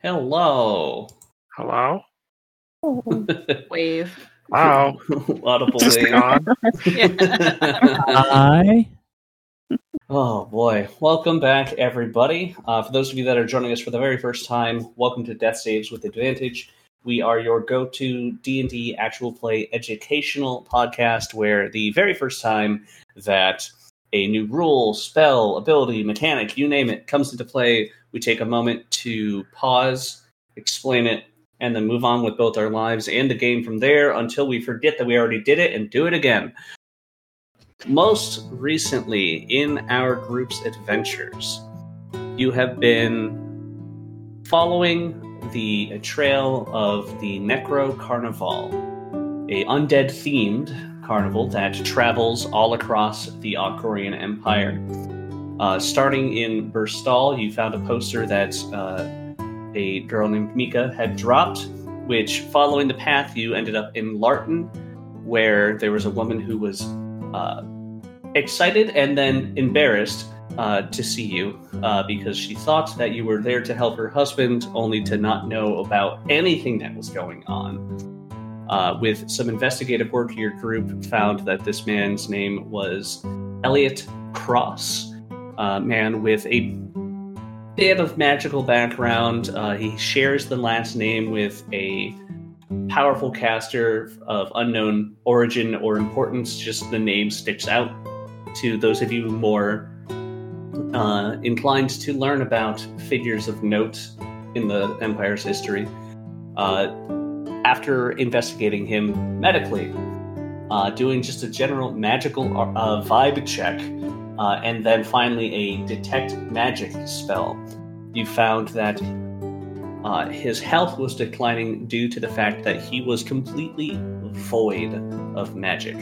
Hello. Hello? Wave. Wow. Audible Just wave. gone. Hi. Oh boy. Welcome back, everybody. Uh, for those of you that are joining us for the very first time, welcome to Death Saves with Advantage. We are your go-to D&D actual play educational podcast where the very first time that a new rule, spell, ability, mechanic, you name it, comes into play, we take a moment to pause, explain it, and then move on with both our lives and the game from there until we forget that we already did it and do it again. Most recently, in our group's adventures, you have been following the trail of the Necro Carnival, a undead themed carnival that travels all across the Alcorian Empire. Uh, starting in Burstal, you found a poster that uh, a girl named Mika had dropped, which, following the path, you ended up in Larton, where there was a woman who was uh, excited and then embarrassed uh, to see you uh, because she thought that you were there to help her husband, only to not know about anything that was going on. Uh, with some investigative work, your group found that this man's name was Elliot Cross, a man with a bit of magical background. Uh, he shares the last name with a powerful caster of unknown origin or importance. Just the name sticks out to those of you more uh, inclined to learn about figures of note in the Empire's history. Uh, after investigating him medically, uh, doing just a general magical uh, vibe check, uh, and then finally a detect magic spell, you found that uh, his health was declining due to the fact that he was completely void of magic.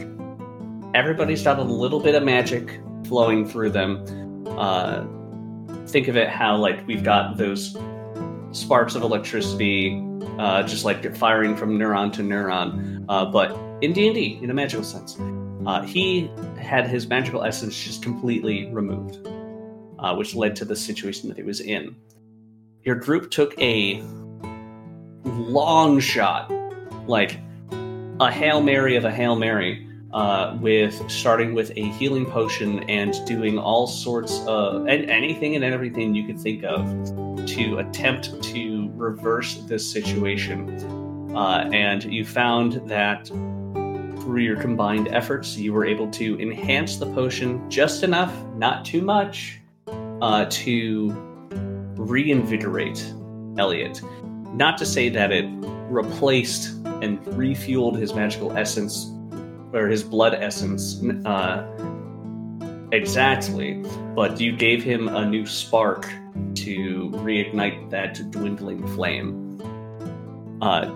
Everybody's got a little bit of magic flowing through them. Uh, think of it how like we've got those sparks of electricity, uh, just like firing from neuron to neuron, uh, but in D and D in a magical sense. Uh, he had his magical essence just completely removed, uh, which led to the situation that he was in. Your group took a long shot, like a hail mary of a hail mary, uh, with starting with a healing potion and doing all sorts of and anything and everything you could think of to attempt to reverse this situation. Uh, and you found that through your combined efforts, you were able to enhance the potion just enough, not too much, uh, to reinvigorate Elliot. Not to say that it replaced and refueled his magical essence or his blood essence uh, exactly, but you gave him a new spark to reignite that dwindling flame. Uh,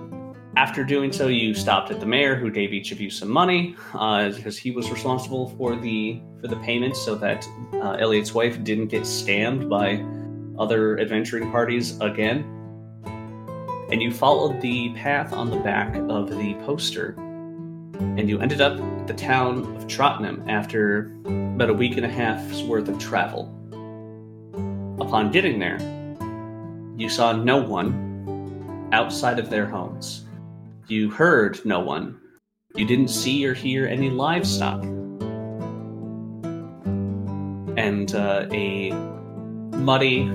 after doing so, you stopped at the mayor, who gave each of you some money uh, because he was responsible for the for the payments, so that uh, Elliot's wife didn't get scammed by other adventuring parties again. And you followed the path on the back of the poster and you ended up at the town of Trottenham after about a week and a half's worth of travel. Upon getting there, you saw no one outside of their homes. You heard no one. You didn't see or hear any livestock. And uh, a muddy,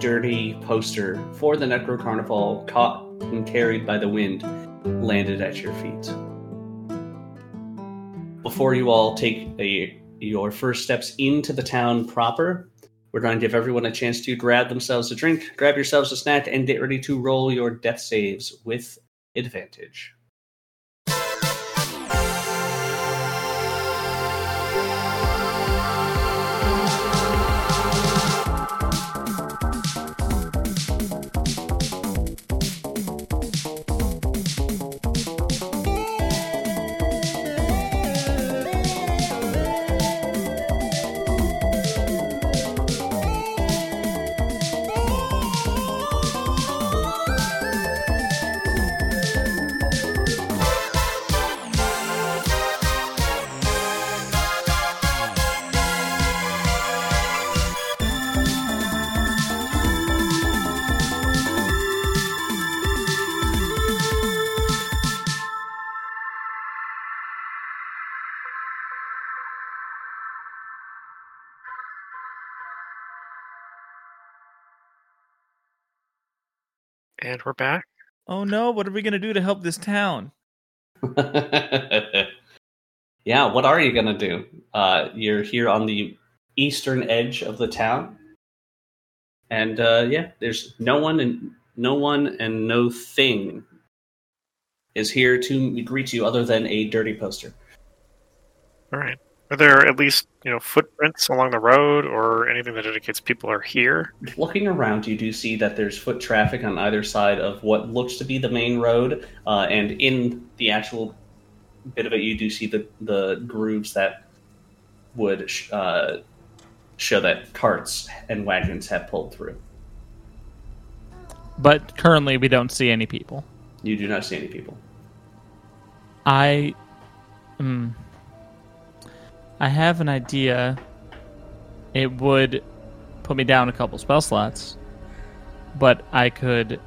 dirty poster for the Necro Carnival, caught and carried by the wind, landed at your feet before you all take a, your first steps into the town proper, we're going to give everyone a chance to grab themselves a drink, grab yourselves a snack, and get ready to roll your death saves with advantage. And we're back. Oh no, what are we gonna do to help this town? yeah, what are you gonna do? Uh, you're here on the eastern edge of the town, and uh, yeah, there's no one and no one and no thing is here to greet you other than a dirty poster. All right. Are there at least you know footprints along the road or anything that indicates people are here? Looking around, you do see that there's foot traffic on either side of what looks to be the main road, uh, and in the actual bit of it, you do see the the grooves that would uh, show that carts and wagons have pulled through. But currently, we don't see any people. You do not see any people. I, um, I have an idea. It would put me down a couple spell slots, but I could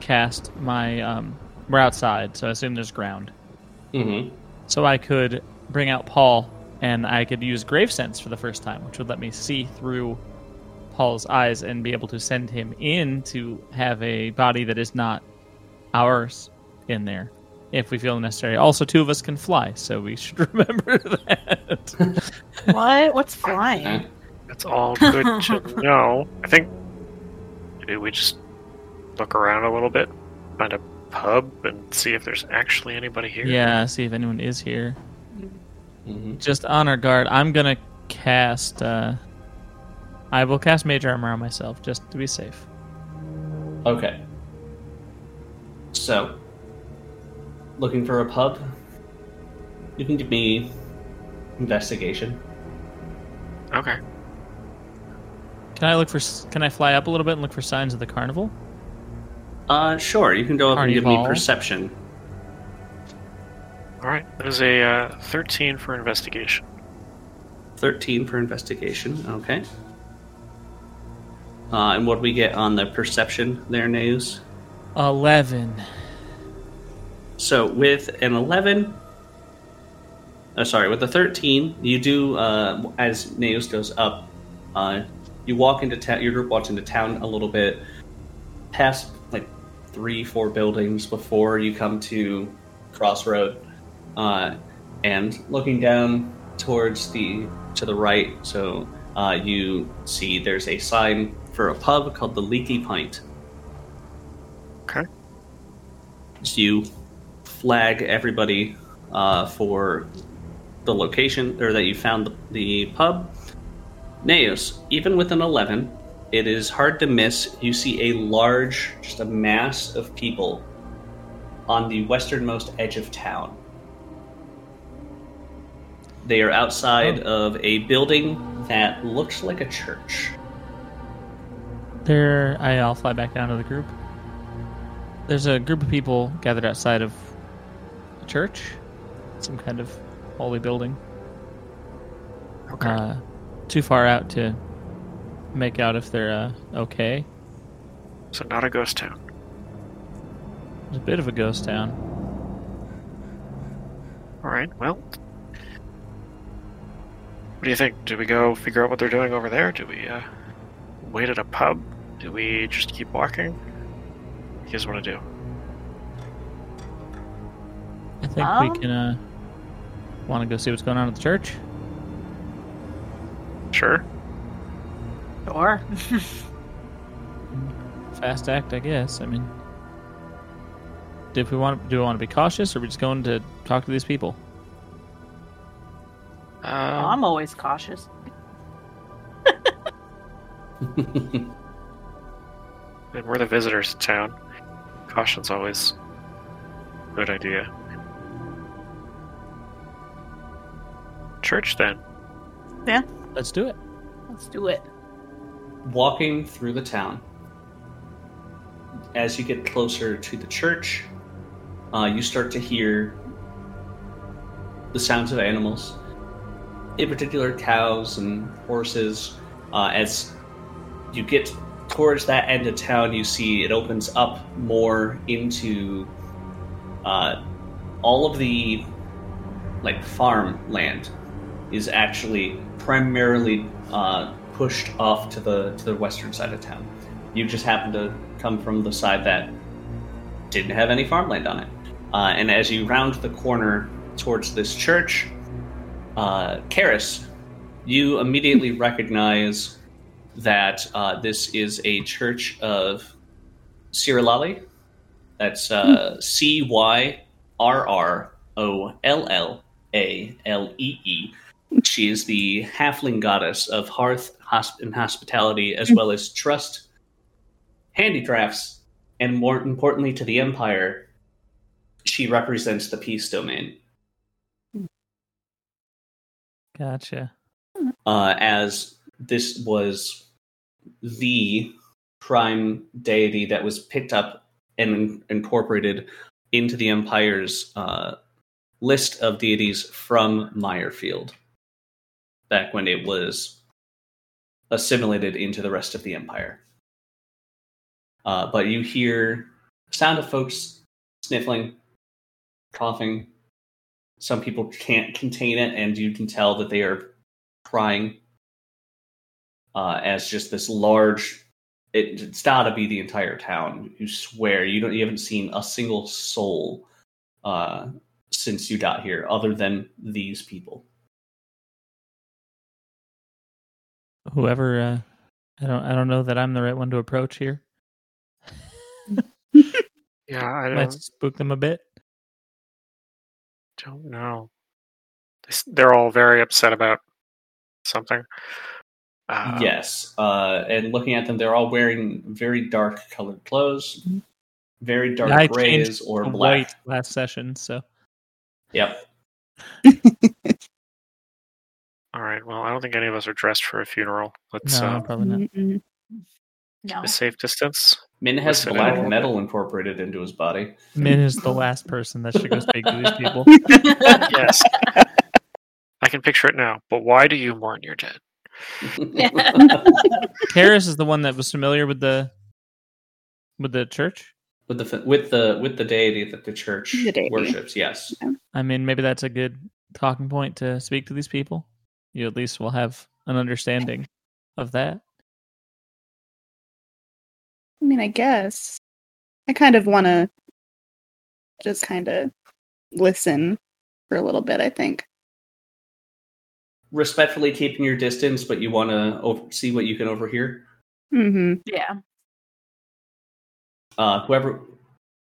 cast my. Um, we're outside, so I assume there's ground. Mm-hmm. So I could bring out Paul, and I could use Grave Sense for the first time, which would let me see through Paul's eyes and be able to send him in to have a body that is not ours in there if we feel necessary. Also, two of us can fly, so we should remember that. what? What's flying? That's all good to know. I think maybe we just look around a little bit, find a pub, and see if there's actually anybody here. Yeah, see if anyone is here. Mm-hmm. Just on our guard. I'm gonna cast. Uh, I will cast Mage Armor on myself just to be safe. Okay. So, looking for a pub? You can give me investigation. Okay. Can I look for? Can I fly up a little bit and look for signs of the carnival? Uh, sure. You can go up and give me perception. All right. There's a uh, 13 for investigation. Thirteen for investigation. Okay. Uh, and what do we get on the perception there, Naus? Eleven. So with an 11, uh, sorry, with a 13, you do, uh, as Naos goes up, uh, you walk into town, your group walks into town a little bit, past like three, four buildings before you come to Crossroad, uh, and looking down towards the, to the right, so uh, you see there's a sign for a pub called the Leaky Pint. Okay. So you flag everybody uh, for the location or that you found the, the pub. Naos, even with an 11, it is hard to miss. You see a large, just a mass of people on the westernmost edge of town. They are outside of a building that looks like a church. There, I'll fly back down to the group. There's a group of people gathered outside of church, some kind of holy building. Okay. Uh, too far out to make out if they're uh, okay. so not a ghost town. It's a bit of a ghost town. All right. Well, what do you think? Do we go figure out what they're doing over there? Do we uh, wait at a pub? Do we just keep walking? What do you guys want to do? Think Um, we can uh, want to go see what's going on at the church. Sure. Sure. Fast act, I guess. I mean, if we want, do we want to be cautious, or are we just going to talk to these people? Um, I'm always cautious. and we're the visitors to town. Caution's always a good idea. Church then. Yeah. Let's do it. Let's do it. walking through the town. As you get closer to the church, uh, you start to hear the sounds of animals, in particular cows and horses. Uh, as you get towards that end of town, you see it opens up more into uh, all of the like farmland is actually primarily uh, pushed off to the to the western side of town. You just happen to come from the side that didn't have any farmland on it. Uh, and as you round the corner towards this church, uh, Karis, you immediately recognize that uh, this is a church of Cyrrollalee. That's uh, C Y R R O L L A L E E. She is the halfling goddess of hearth hosp- and hospitality, as well as trust, handicrafts, and more importantly to the empire, she represents the peace domain. Gotcha. uh, as this was the prime deity that was picked up and incorporated into the Empire's uh, list of deities from Meyerfield back when it was assimilated into the rest of the Empire. Uh, but you hear sound of folks sniffling, coughing. Some people can't contain it, and you can tell that they are crying uh, as just this large. It, it's got to be the entire town. You swear you don't. You haven't seen a single soul uh, since you got here, other than these people. Whoever, uh, I don't, I don't know that I'm the right one to approach here. Yeah, I Might don't, spook them a bit. don't know. They s- They're all very upset about something. Uh, yes, uh, and looking at them, they're all wearing very dark colored clothes, very dark I grays or black. white last session, so Yep. All right. Well, I don't think any of us are dressed for a funeral. Let's no, uh, probably not. Mm-mm. No. a safe distance. Min has Listen, black everyone. metal incorporated into his body. Min is the last person that should go speak to these people. Yes. I can picture it now. But why do you mourn your dead? Harris is the one that was familiar with the with the church. with the with the with the deity that the church The worships. Yes. I mean, maybe that's a good talking point to speak to these people. You at least will have an understanding of that. I mean, I guess I kind of want to just kind of listen for a little bit. I think. Respectfully keeping your distance, but you want to over- see what you can overhear. Mm-hmm. yeah. Uh, whoever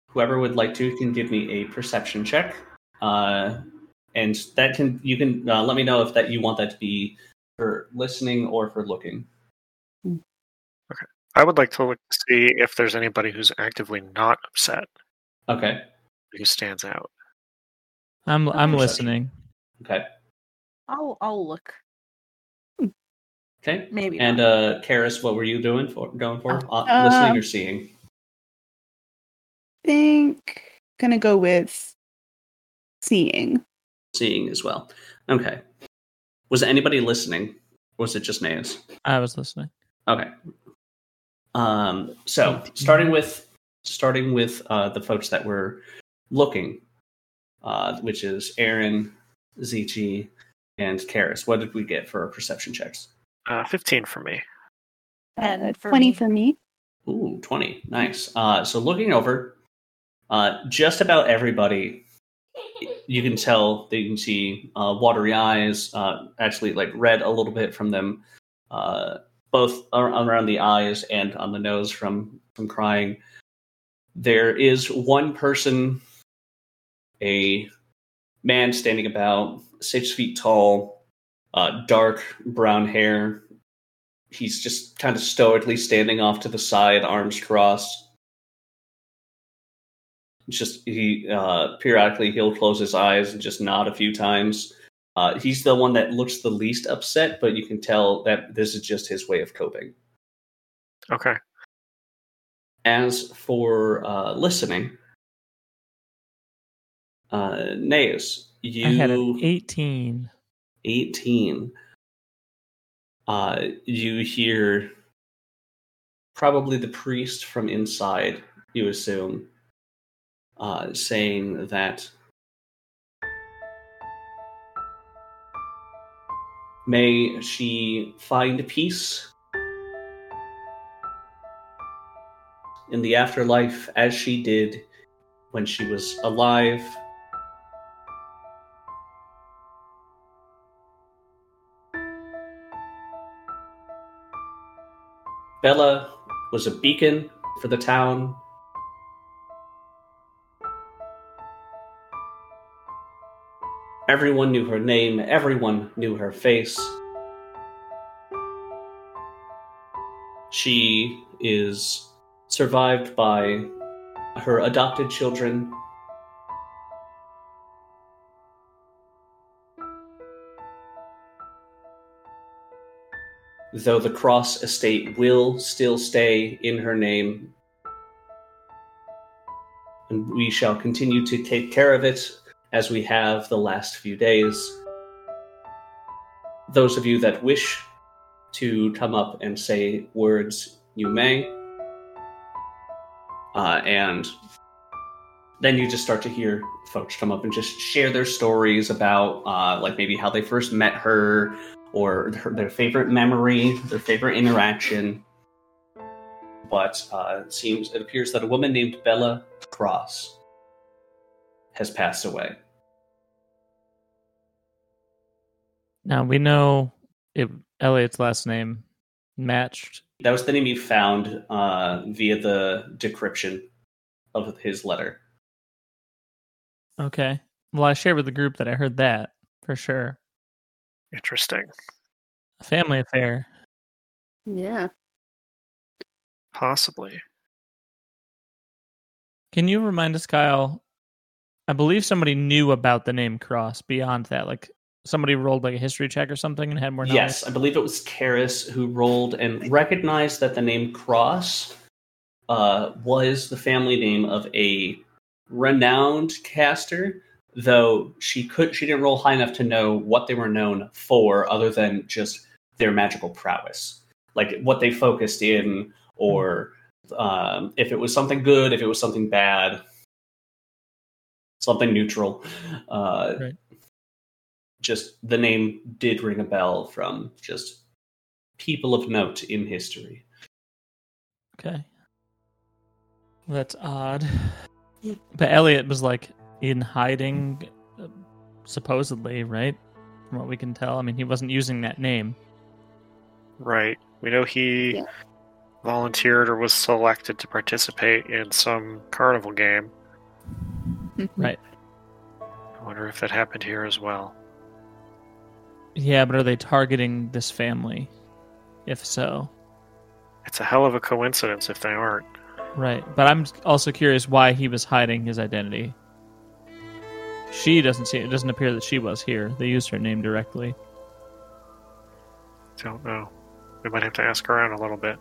whoever would like to can give me a perception check, uh, and that can you can uh, let me know if that you want that to be for listening or for looking. Okay, I would like to look to see if there's anybody who's actively not upset, Okay. who stands out. I'm I'm Perception. listening. Okay. I'll I'll look. Okay. Maybe. And not. uh, Karis, what were you doing for going for? Uh, Uh, listening or seeing? Think gonna go with seeing. Seeing as well. Okay. Was anybody listening? Was it just Nays? I was listening. Okay. Um, so starting with starting with uh, the folks that were looking, uh, which is Aaron, Zichi, and Karis. What did we get for our perception checks? Uh, 15 for me. And Uh, for Twenty me. for me. Ooh, 20. Nice. Uh, so looking over, uh, just about everybody, you can tell that you can see uh, watery eyes, uh, actually like red a little bit from them, uh, both around the eyes and on the nose from, from crying. There is one person, a man standing about six feet tall, uh, dark brown hair, he's just kind of stoically standing off to the side, arms crossed. It's just he uh, periodically he'll close his eyes and just nod a few times. Uh, he's the one that looks the least upset, but you can tell that this is just his way of coping. Okay. As for uh, listening, uh, Naeus, you I had an 18. 18 uh you hear probably the priest from inside you assume uh saying that may she find peace in the afterlife as she did when she was alive. Bella was a beacon for the town. Everyone knew her name, everyone knew her face. She is survived by her adopted children. Though the Cross estate will still stay in her name, and we shall continue to take care of it as we have the last few days. Those of you that wish to come up and say words, you may. Uh, and then you just start to hear folks come up and just share their stories about, uh, like maybe how they first met her, or her, their favorite memory, their favorite interaction. But uh, it seems it appears that a woman named Bella Cross has passed away. Now we know it, Elliot's last name matched. That was the name you found uh, via the decryption of his letter. Okay. Well, I shared with the group that I heard that for sure. Interesting. A family affair. Yeah. Possibly. Can you remind us, Kyle? I believe somebody knew about the name Cross beyond that. Like somebody rolled like a history check or something and had more knowledge. Yes, I believe it was Karis who rolled and recognized that the name Cross uh, was the family name of a renowned caster, though she could she didn't roll high enough to know what they were known for, other than just their magical prowess, like what they focused in, or um, if it was something good, if it was something bad, something neutral. Uh, Right. Just the name did ring a bell from just people of note in history. Okay. Well, that's odd. But Elliot was like in hiding, uh, supposedly, right? From what we can tell. I mean, he wasn't using that name. Right. We know he Yeah. volunteered or was selected to participate in some carnival game. Right. I wonder if that happened here as well. Yeah, but are they targeting this family? If so. It's a hell of a coincidence if they aren't. Right. But I'm also curious why he was hiding his identity. She doesn't see it doesn't appear that she was here. They used her name directly. Don't know. We might have to ask around a little bit.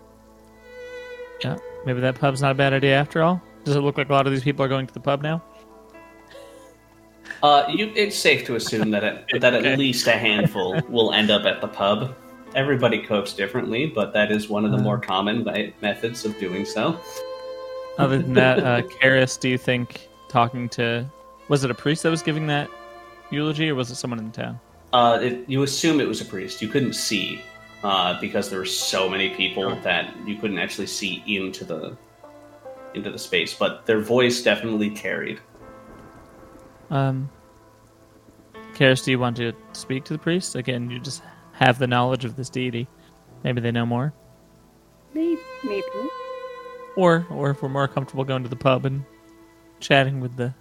Yeah. Maybe that pub's not a bad idea after all. Does it look like a lot of these people are going to the pub now? Uh, you, it's safe to assume that at, that at Okay. least a handful will end up at the pub. Everybody copes differently, but that is one of the Uh. more common methods of doing so. Other than that, uh, Karis, do you think talking to was it a priest that was giving that eulogy, or was it someone in the town? Uh, it, you assume it was a priest. You couldn't see uh, because there were so many people Oh. that you couldn't actually see into the into the space. But their voice definitely carried. Um, Karis, do you want to speak to the priest again? You just have the knowledge of this deity. Maybe they know more, Maybe. Maybe. or or if we're more comfortable going to the pub and chatting with the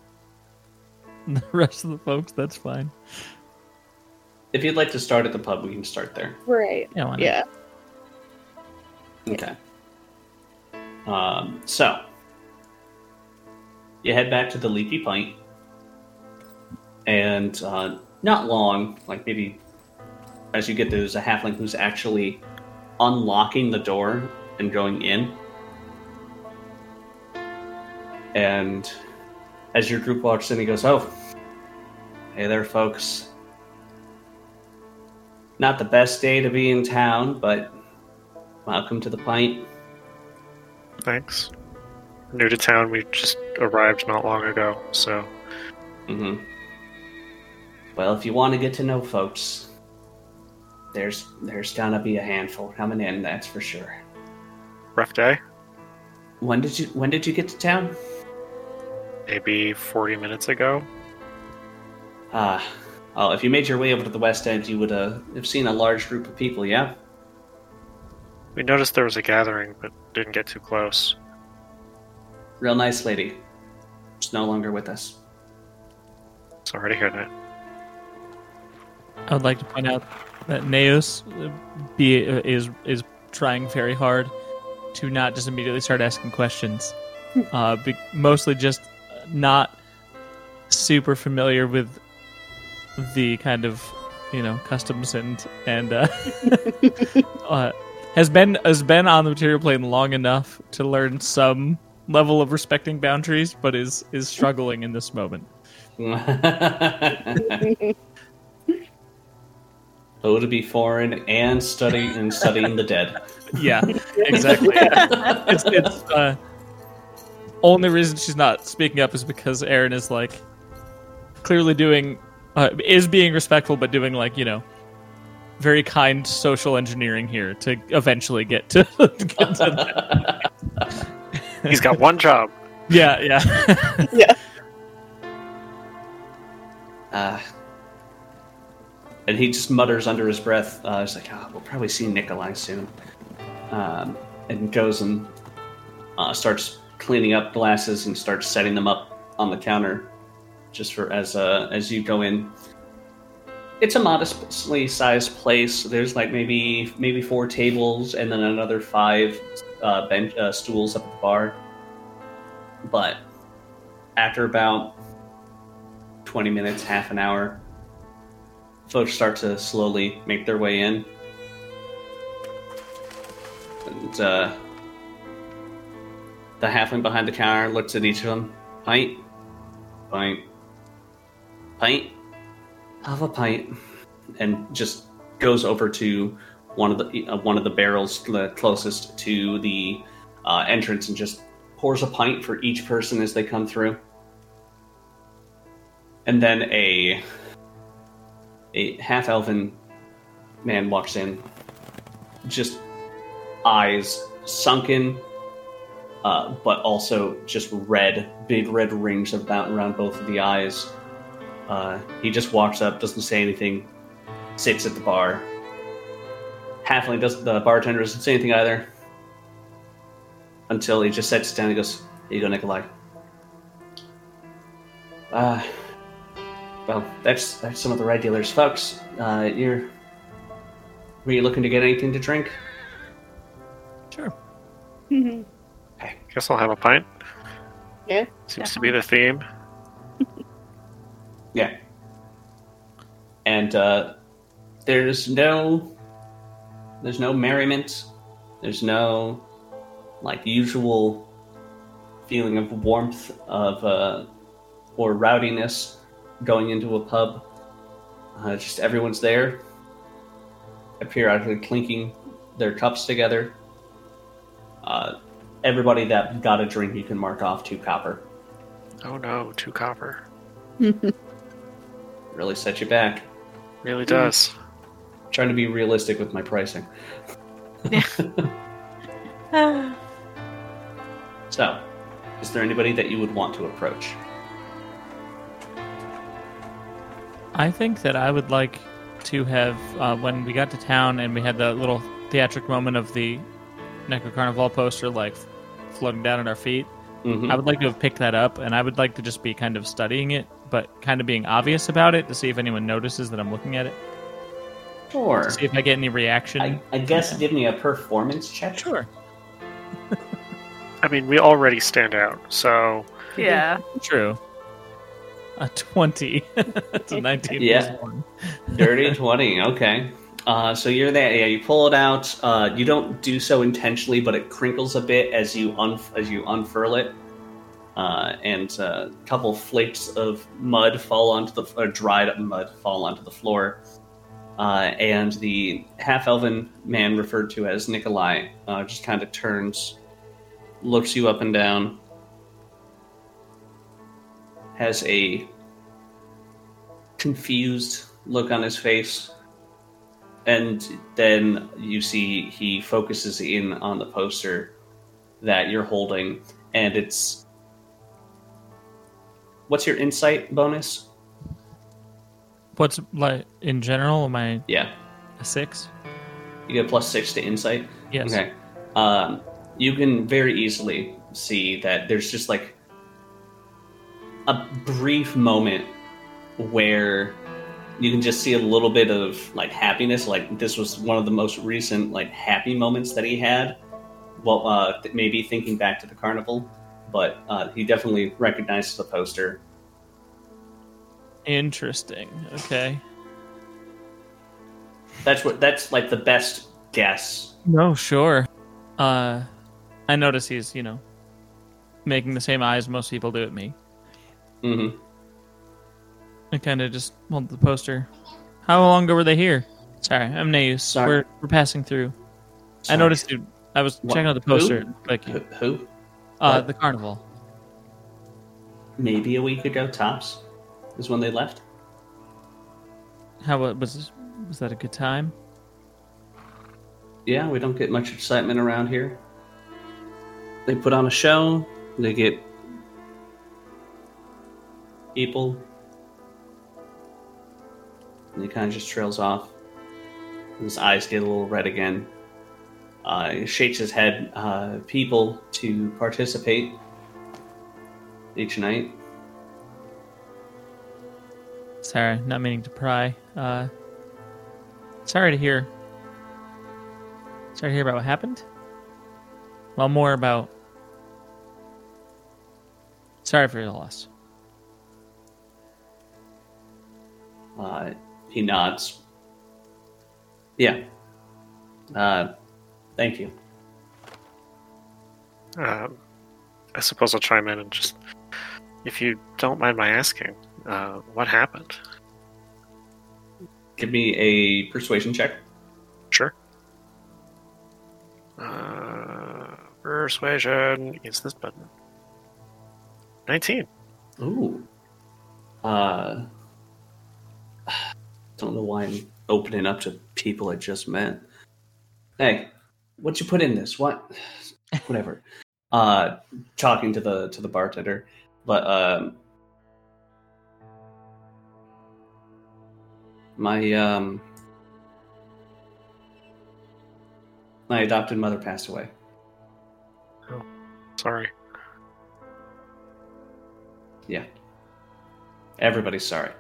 the rest of the folks, that's fine. If you'd like to start at the pub, we can start there. Right. Yeah, why? Yeah. Okay. Um, so you head back to the Leaky Pint, and uh, not long, like maybe as you get there, there's a halfling who's actually unlocking the door and going in. And as your group walks in, he goes, "Oh, hey there, folks. Not the best day to be in town, but welcome to the pint." Thanks. New to town, we just arrived not long ago, so hmm Well, if you want to get to know folks, there's there's gonna be a handful coming in. That's for sure. rough day. When did you when did you get to town? Maybe 40 minutes ago. Ah, oh, if you made your way over to the west end, you would uh, have seen a large group of people. Yeah. We noticed there was a gathering, but didn't get too close. Real nice lady. She's no longer with us. Sorry to hear that. I would like to point out that Neos uh, be, uh, is is trying very hard to not just immediately start asking questions. Uh, be, mostly just not super familiar with the kind of you know customs and and uh, uh, has been has been on the material plane long enough to learn some level of respecting boundaries, but is is struggling in this moment. oh, to be foreign and study and studying the dead. Yeah, exactly. it's it's uh, only reason she's not speaking up is because Aaron is like clearly doing uh, is being respectful, but doing like you know very kind social engineering here to eventually get to. get to He's got one job. yeah, yeah. yeah. Uh, and he just mutters under his breath, uh, he's like, oh, we'll probably see Nikolai soon. Um, and goes and uh, starts cleaning up glasses and starts setting them up on the counter just for as uh, as you go in. It's a modestly sized place. There's like maybe maybe four tables and then another five uh, bench uh, stools up at the bar. But after about 20 minutes, half an hour, folks start to slowly make their way in. And uh, the halfling behind the counter looks at each of them. Pint, pint, pint, have a pint, and just goes over to one of the uh, one of the barrels closest to the uh, entrance and just pours a pint for each person as they come through. And then a a half elven man walks in, just eyes sunken, uh, but also just red, big red rings about around both of the eyes. Uh, he just walks up, doesn't say anything, sits at the bar. Halfling does the bartender doesn't say anything either. Until he just sits down and goes, Here you go, Nikolai. Uh well, that's that's some of the regulars, folks. Uh, you're were you looking to get anything to drink? Sure. Mm-hmm. Okay. Guess I'll have a pint. Yeah. Seems to be the theme. Yeah. And uh, there's no there's no merriment. There's no like usual feeling of warmth of uh, or rowdiness going into a pub. Uh, just everyone's there, periodically clinking their cups together. Uh, everybody that got a drink, you can mark off two copper. Oh no, two copper. Really set you back. Really does. trying to be realistic with my pricing. So, is there anybody that you would want to approach? I think that I would like to have uh, when we got to town and we had the little theatric moment of the Necro Carnival poster like floating down at our feet. Mhm. I would like to have picked that up, and I would like to just be kind of studying it, but kind of being obvious about it to see if anyone notices that I'm looking at it. Sure. To see if I get any reaction. I, I guess, give me a performance check. Sure. I mean, we already stand out, so yeah. True. A 20. It's a 19 Yeah. plus 1. Dirty 20, okay. Uh, so you're there, yeah, you pull it out. Uh, you don't do so intentionally, but it crinkles a bit as you un- as you unfurl it. Uh, and a couple flakes of mud fall onto the or dried up mud fall onto the floor. Uh, and the half elven man referred to as Nikolai uh, just kind of turns, looks you up and down, has a confused look on his face, and then you see he focuses in on the poster that you're holding, and it's. What's your insight bonus? What's like in general? Am I Yeah, a six? you get plus six to insight. Yes. Okay. Um, you can very easily see that there's just like a brief moment where you can just see a little bit of like happiness. Like this was one of the most recent like happy moments that he had. Well, uh, maybe thinking back to the carnival, but uh, he definitely recognizes the poster. Interesting. Okay. That's what. That's like the best guess. No, sure. Uh, I notice he's you know making the same eyes most people do at me. hmm I kind of just hold the poster. How long ago were they here? Sorry, I'm Neus. Sorry. We're we're passing through. I noticed you. I was What? checking out the Who? poster. Like Who? who? uh, What? the carnival. Maybe a week ago, tops, is when they left. How was was that a good time? Yeah, we don't get much excitement around here. They put on a show, they get people, and he kind of just trails off. His eyes get a little red again. Uh, he shakes his head. Uh, people to participate each night. Sorry, not meaning to pry. Uh, sorry to hear. Sorry to hear about what happened. Well, more about. Sorry for your loss. Uh, he nods. Yeah. Uh, thank you. Um, I suppose I'll chime in and just, if you don't mind my asking, uh, what happened? Give me a persuasion check. Sure. Uh, persuasion. Use this button. 19. Ooh. Uh, don't know why I'm opening up to people I just met. Hey, what'd you put in this? What? Whatever. uh, talking to the to the bartender, but um, my um, my adopted mother passed away. Sorry. Yeah. Everybody's sorry.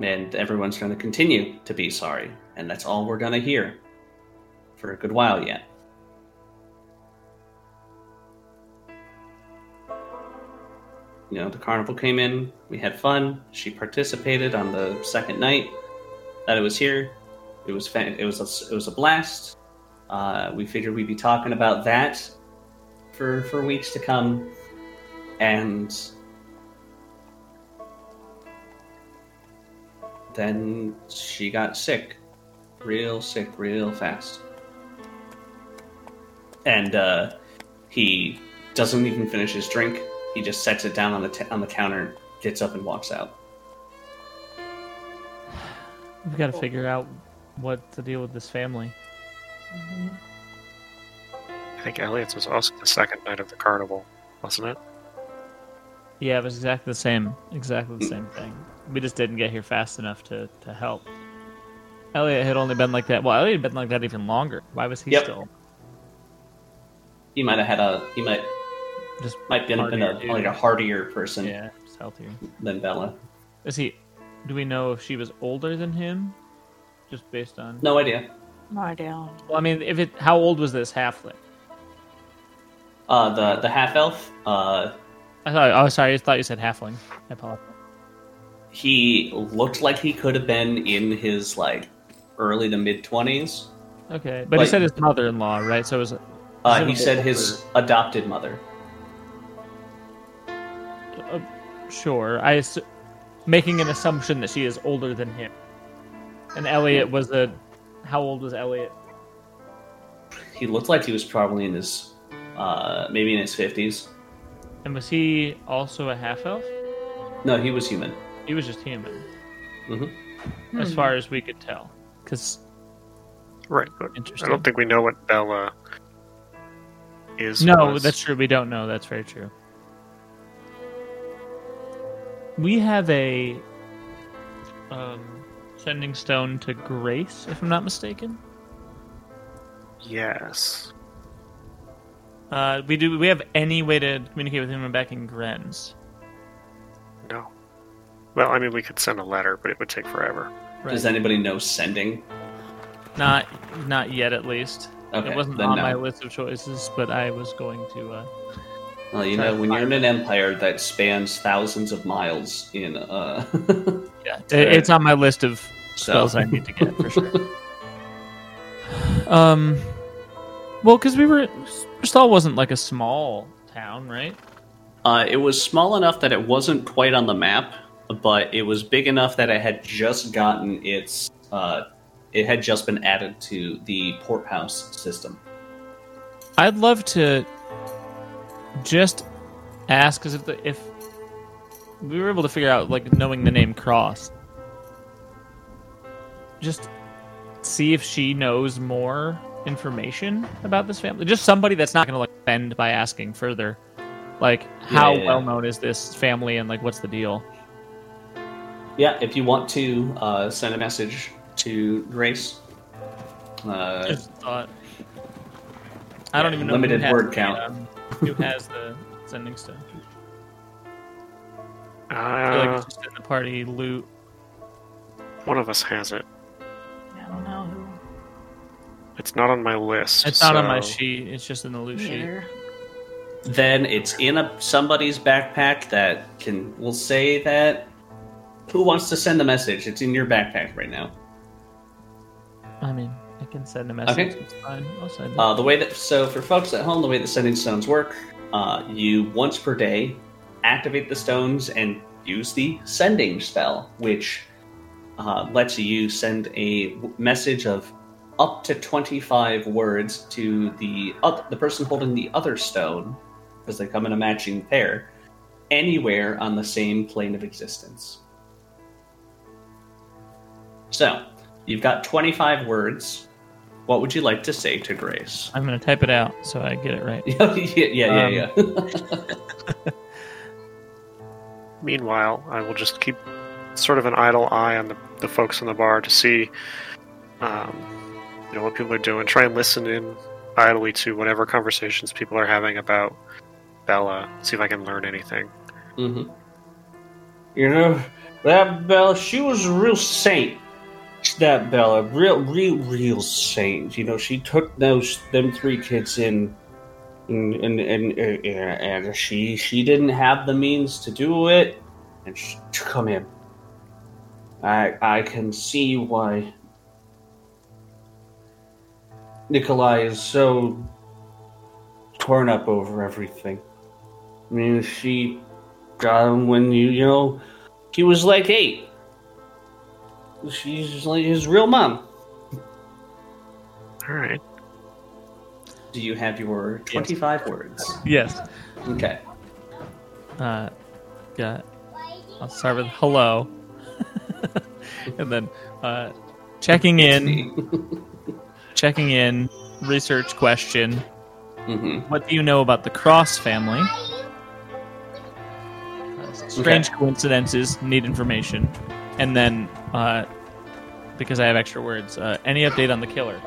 And everyone's going to continue to be sorry. And that's all we're going to hear for a good while yet. You know, the carnival came in, we had fun. She participated on the second night that it was here. It was it was a, it was a blast. Uh, we figured we'd be talking about that for for weeks to come, and then she got sick, real sick, real fast. And uh, he doesn't even finish his drink. He just sets it down on the t- on the counter, gets up, and walks out. We've got to figure out what to deal with this family. I think Elliot's was also the second night of the carnival, wasn't it? Yeah, it was exactly the same. Exactly the same thing. We just didn't get here fast enough to, to help. Elliot had only been like that. Well, Elliot had been like that even longer. Why was he Yep. still He might have had a he might just might been, been a, Hardier dude. like a hardier person yeah, just healthier? than Bella. Is he? Do we know if she was older than him? Just based on. No idea. No idea. Well, I mean, if it, how old was this halfling? Uh, the the half elf. Uh, I thought. Oh, sorry. I thought you said halfling. I apologize. He looked like he could have been in his like early to mid twenties. Okay, but he said his mother-in-law, right? So it was. Uh, he said his adopted mother. Uh, sure. I assu- making an assumption that she is older than him. And Elliot was a. How old was Elliot? He looked like he was probably in his uh, maybe in his fifties. And was he also a half elf? No, he was human. He was just human, hmm as Hmm. far as we could tell. Because Right, but I don't think we know what Bella is. No, was. that's true. We don't know. That's very true. We have a um, sending stone to Grace, if I'm not mistaken. Yes. Uh, we do. We have any way to communicate with him back in Grenz? No. Well, I mean, we could send a letter, but it would take forever. Does anybody know sending? Not, not yet, at least. Okay, it wasn't on no. my list of choices, but I was going to. Uh, Well, you know, when you're in an empire that spans thousands of miles in uh yeah, it's on my list of so spells I need to get for sure. Um, well, because we were Bristol wasn't like a small town, right? Uh, it was small enough that it wasn't quite on the map, but it was big enough that it had just gotten its. Uh, it had just been added to the port house system. I'd love to just ask because if the, if we were able to figure out like knowing the name Cross, just see if she knows more information about this family. Just somebody that's not going to like offend by asking further. Like, how yeah. well known is this family, and like, what's the deal? Yeah, if you want to uh, send a message to Grace, uh, Just thought. I don't Yeah, even know. limited who has word the, count. um, who has the sending stuff? stone? I feel like Uh, it's just in the party loot. one of us has it. I don't know who. It's not on my list. It's not on my sheet. It's just in the loot sheet. Then it's in a somebody's backpack that can. We'll say that. Who wants to send the message? It's in your backpack right now. I mean, I can send a message. Okay. It's fine. I'll send it. Uh, the way that so for folks at home, the way that sending stones work, uh, you once per day activate the stones and use the sending spell, which uh, lets you send a message of up to twenty-five words to the oth- the person holding the other stone, because they come in a matching pair, anywhere on the same plane of existence. So, you've got twenty-five words. What would you like to say to Grace? I'm gonna type it out so I get it right. yeah, yeah, yeah. Um, yeah. Meanwhile, I will just keep sort of an idle eye on the, the folks in the bar to see, um, you know, what people are doing. Try and listen in idly to whatever conversations people are having about Bella. See if I can learn anything. hmm You know, that Bella, she was a real saint. That Bella, real, real, real saint. You know, she took those them three kids in, and and and, and she she didn't have the means to do it, and she come in. I I can see why Nikolai is so torn up over everything. I mean, she got him when you you know he was like eight. She's his real mom. All right. Do you have your twenty-five words? Yes. Okay. Uh, got. I'll start with hello, and then uh, checking in. checking in. Research question. hmm What do you know about the Cross family? Uh, strange coincidences. Need information, and then uh, because I have extra words, uh, any update on the killer?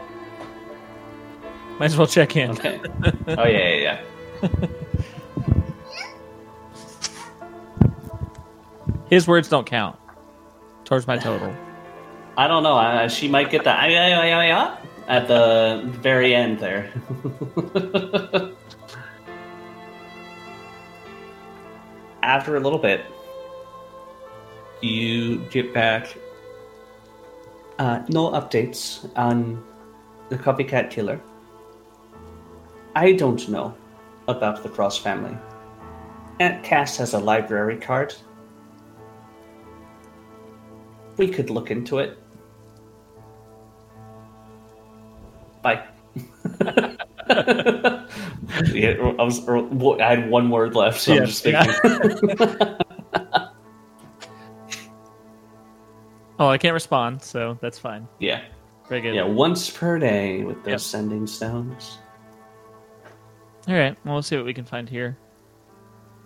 Might as well check in. Okay. Oh yeah, yeah, yeah. His words don't count towards my total. I don't know. Uh, she might get the "Ah, yeah, yeah, yeah, yeah," at the very end there. After a little bit, you get back. Uh, no updates on the copycat killer. I don't know about the Cross family. Aunt Cass has a library card. We could look into it. Bye. yeah, I was. I had one word left, so I'm just thinking. Oh, I can't respond, so that's fine. yeah, Very good. yeah. Once per day with those Yep. sending stones. All right. Well, we'll see what we can find here.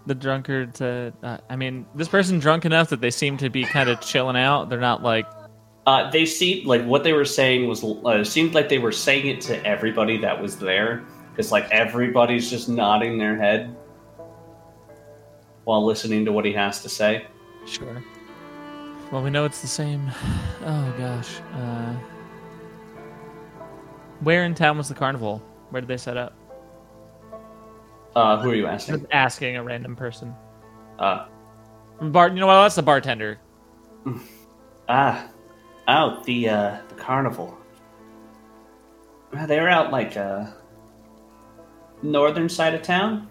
The drunkard. Uh, uh, I mean, this person drunk enough that they seem to be kind of chilling out. They're not like. Uh, they seemed like what they were saying was uh, seemed like they were saying it to everybody that was there, because like everybody's just nodding their head while listening to what he has to say. Sure. Well, we know it's the same. Oh gosh. Uh, where in town was the carnival? Where did they set up? Uh, who are you asking? Just asking a random person. Uh, Bar. You know what? That's the bartender. ah, out the uh, the carnival. Uh, They were out like uh, northern side of town,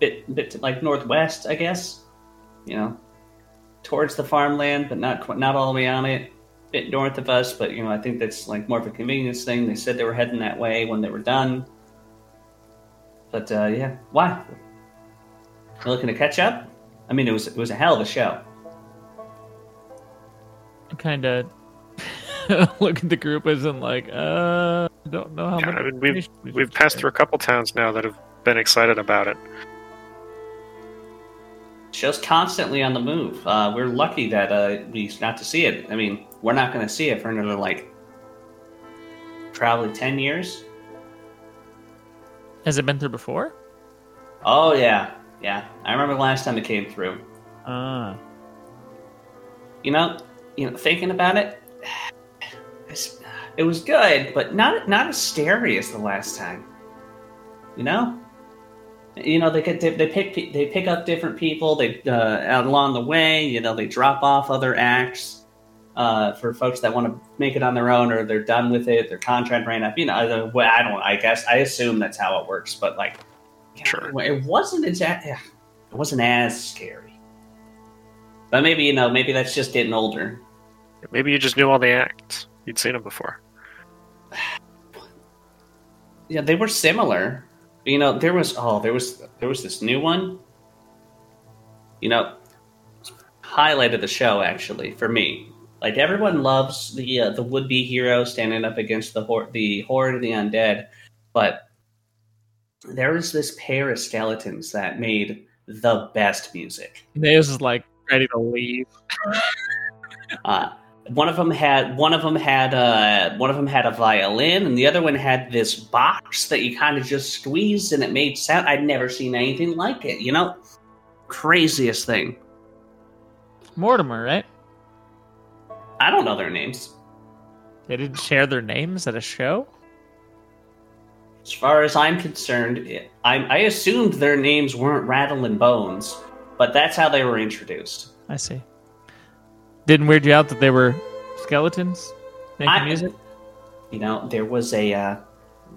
bit bit like northwest, I guess. You know, towards the farmland, but not qu- not all the way on it. Bit north of us, but you know, I think that's like more of a convenience thing. They said they were heading that way when they were done. But uh, yeah, why? You looking to catch up? I mean, it was it was a hell of a show. Kind of look at the group as in like, uh, I don't know how Yeah, much. I mean, we've we we've passed through a couple towns now that have been excited about it. Show's constantly on the move. Uh, we're lucky that uh, we got to see it. I mean, we're not going to see it for another like probably ten years. Has it been through before? Oh yeah, yeah. I remember the last time it came through. Ah. You know, you know, thinking about it, it was good, but not not as scary as the last time. You know, you know they get they, they pick they pick up different people. They uh, out along the way. You know, they drop off other acts uh, for folks that want to make it on their own, or they're done with it. Their contract ran up. You know, the- well, I don't. I guess I assume that's how it works, but like, Sure. it wasn't exactly. It wasn't as scary. But maybe you know, maybe that's just getting older. Maybe you just knew all the acts. You'd seen them before. Yeah, they were similar. You know, there was oh, there was there was this new one. You know, highlight of the show actually for me. Like everyone loves the uh, the would be hero standing up against the hor- the horde of the undead, but there was this pair of skeletons that made the best music. Nails is like ready to leave. Uh, one of them had one of them had uh, one of them had a violin, and the other one had this box that you kind of just squeezed and it made sound. I'd never seen anything like it. You know, craziest thing. Mortimer, right? I don't know their names. They didn't share their names at a show. As far as I'm concerned, I, I assumed their names weren't Rattle and Bones, but that's how they were introduced. I see. Didn't weird you out that they were skeletons making I- music? You know, there was a. Uh,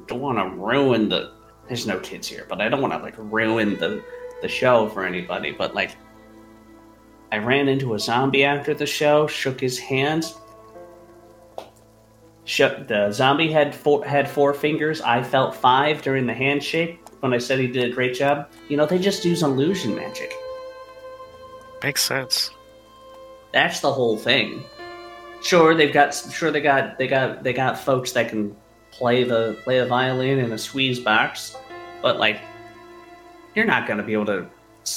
don't want to ruin the. There's no kids here, but I don't want to like ruin the the show for anybody. But like, I ran into a zombie after the show, shook his hand. Shook the zombie had four had four fingers. I felt five during the handshake when I said he did a great job. You know, they just use illusion magic. Makes sense. That's the whole thing. Sure, they've got sure they got they got they got folks that can play the play the violin in a squeeze box, but like you're not gonna be able to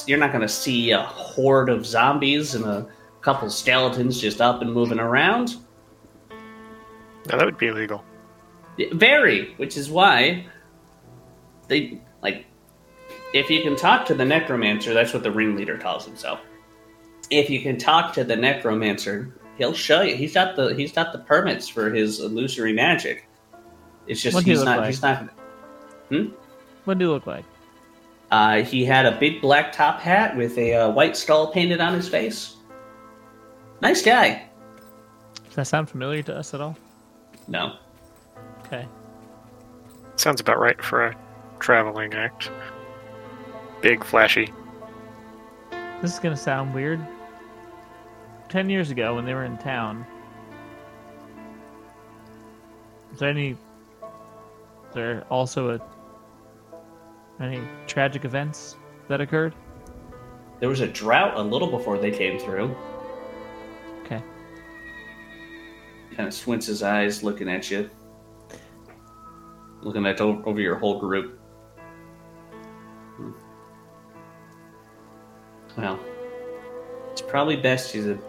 you're not gonna see a horde of zombies and a couple skeletons just up and moving around. Now that would be illegal. Very, which is why they like if you can talk to the necromancer, that's what the ringleader calls himself. If you can talk to the necromancer, he'll show you. He's got the he's got the permits for his illusory magic. It's just What'd he he's look not like? he's not What do you look like? uh, he had a big black top hat with a uh, white skull painted on his face. Nice guy. Does that sound familiar to us at all? No. Okay. Sounds about right for a traveling act. Big, flashy. This is gonna sound weird ten years ago when they were in town. Is there any? Is there also a any tragic events that occurred? There was a drought a little before they came through. Okay. Kind of squints his eyes, looking at you, looking at over your whole group. Hmm. Well, it's probably best you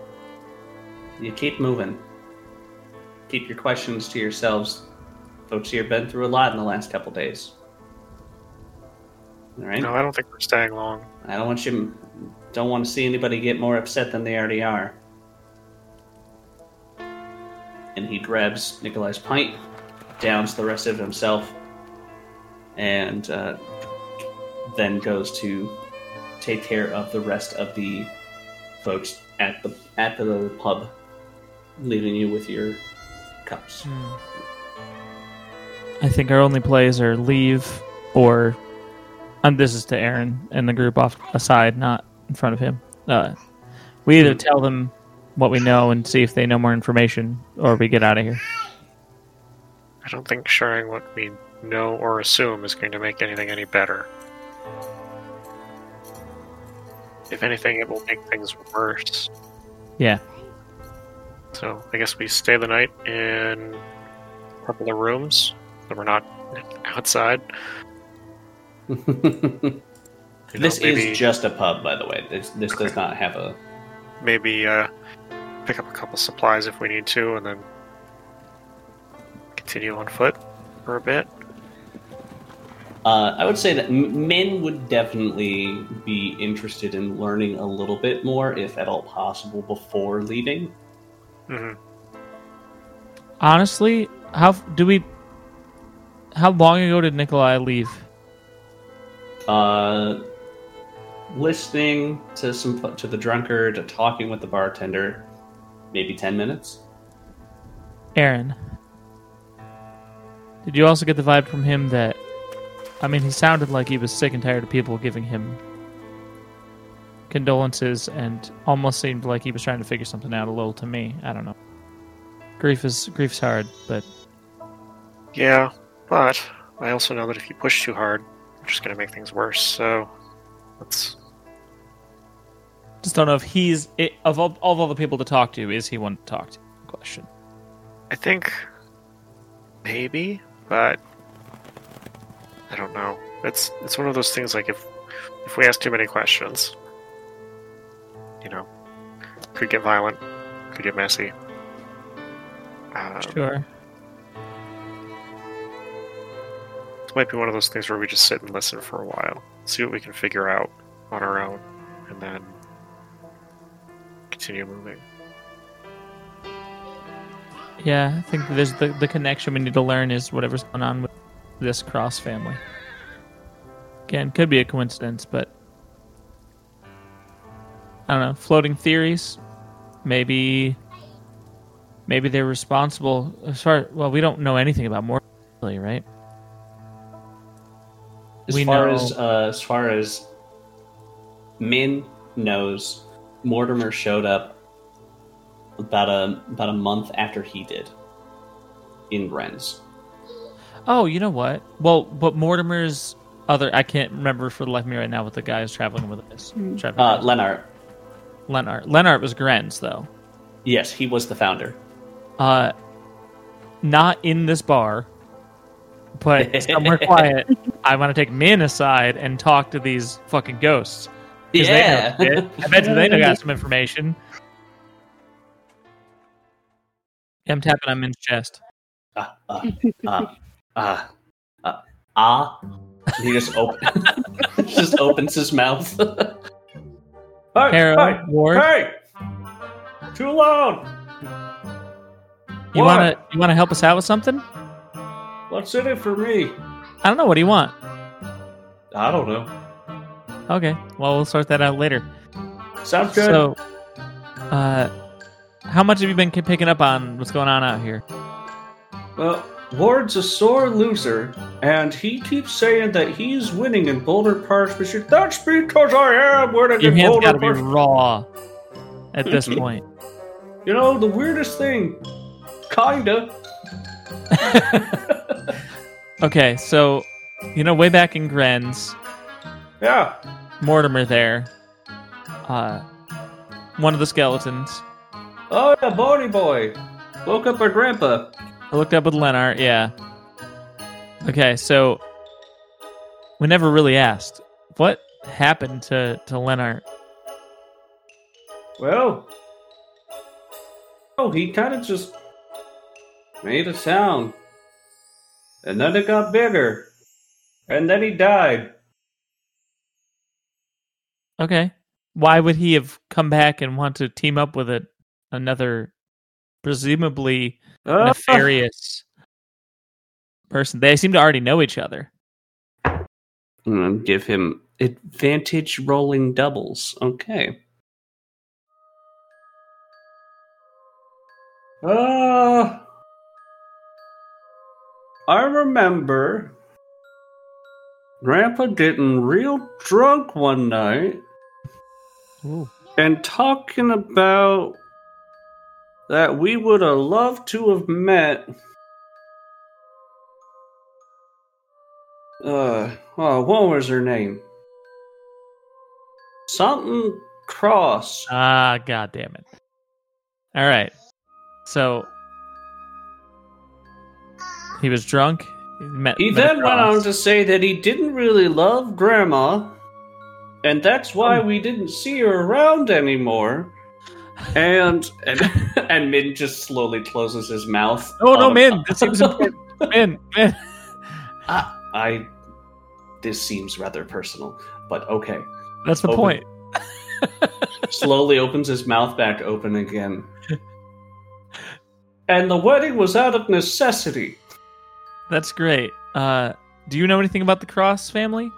you keep moving. Keep your questions to yourselves. Folks here have been through a lot in the last couple days. All right. No, I don't think we're staying long. I don't want you. Don't want to see anybody get more upset than they already are. And he grabs Nikolai's pint, downs the rest of himself, and uh, then goes to take care of the rest of the folks at the at the pub, leaving you with your cups. I think our only plays are leave or. And this is to Aaron and the group off aside, not in front of him. Uh, we either tell them what we know and see if they know more information, or we get out of here. I don't think sharing what we know or assume is going to make anything any better. If anything, it will make things worse. Yeah. So I guess we stay the night in a couple of rooms that we're not outside. You know, this maybe, is just a pub, by the way. This, this does not have a. maybe uh, pick up a couple supplies if we need to, and then continue on foot for a bit. Uh, I would say that Min would definitely be interested in learning a little bit more, if at all possible, before leaving. Hmm Honestly, how do we? How long ago did Nikolai leave? Uh, listening to some to the drunkard, to talking with the bartender, maybe ten minutes. Aaron. Did you also get the vibe from him that I mean he sounded like he was sick and tired of people giving him condolences and almost seemed like he was trying to figure something out a little to me. I don't know. Grief is grief's hard, but Yeah, but I also know that if you push too hard, you're just going to make things worse. So let's. just don't know if he's it, of all, of all the people to talk to, is he one to talk to? Question. I think maybe, but I don't know. It's it's one of those things like if if we ask too many questions, you know, could get violent, could get messy. Um, Sure. This might be one of those things where we just sit and listen for a while, see what we can figure out on our own, and then continue moving. Yeah, I think there's the the connection we need to learn is whatever's going on with this cross family. Again, could be a coincidence, but I don't know. Floating theories, maybe, maybe they're responsible. As far well, we don't know anything about Morty, really, right? As We far know- as uh, as far as Min knows, Mortimer showed up about a about a month after he did in Grenz. Oh, you know what? Well, but Mortimer's other I can't remember for the life of me right now what the guy is traveling with us. Traveling Uh, with. Lennart, Lennart. Was Grenz though. yes, he was the founder. Uh, not in this bar, but somewhere quiet. I want to take Min aside and talk to these fucking ghosts. 'Cause they know shit. I bet you they got some information. Yeah, I'm tapping on Min's chest. Ah, ah, ah, ah, ah, ah. He just open, just opens his mouth. hey, Harold, Ward, hey, too loud. you What? wanna you wanna help us out with something? What's in it for me? I don't know. What do you want? I don't know. Okay, well we'll sort that out later. Sounds good. So, uh, how much have you been picking up on what's going on out here? Well, Ward's a sore loser, and he keeps saying that he's winning in Boulder Park. But that's because I am winning Your in hands Boulder got to be Park. raw at this point. You know, the weirdest thing, kinda. Okay, so you know, way back in Grenz, Yeah. Mortimer there, uh, one of the skeletons. Oh yeah, Boney Boy. Woke up our grandpa. I looked up with Lennart, yeah. Okay, so we never really asked what happened to to Lennart. Well, oh, he kind of just made a sound. And then it got bigger. And then he died. Okay. Why would he have come back and want to team up with a, another, presumably Ah, nefarious person? They seem to already know each other. Give him advantage rolling doubles. Okay. Uh, I remember Grandpa getting real drunk one night Ooh. and talking about that we would have loved to have met. Uh, oh, what was her name? Something Cross. Ah, god damn it. All right. So he was drunk. He, met, He met then went on to say that he didn't really love Grandma, and that's why Oh. we didn't see her around anymore. And and and Min just slowly closes his mouth. Oh no, Min. This seems important. Man, man. I, I this seems rather personal, but okay. That's the Open. point. Slowly opens his mouth back open again. And the wedding was out of necessity. That's great. Uh, do you know anything about the Cross family?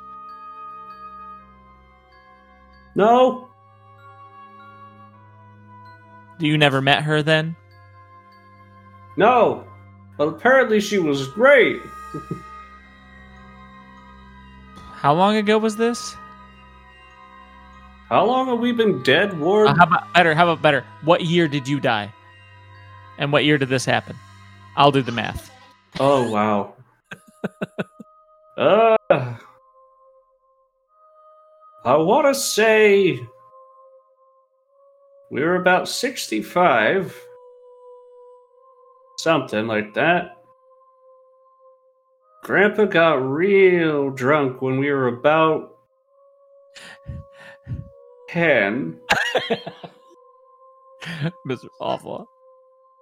No, you never met her then? no. But apparently she was great. How long ago was this? How long have we been dead, Ward? Uh, how about better? How about better? What year did you die? And what year did this happen? I'll do the math. Oh wow. uh I wanna say we were about sixty-five. Something like that. Grandpa got real drunk when we were about ten. This is awful.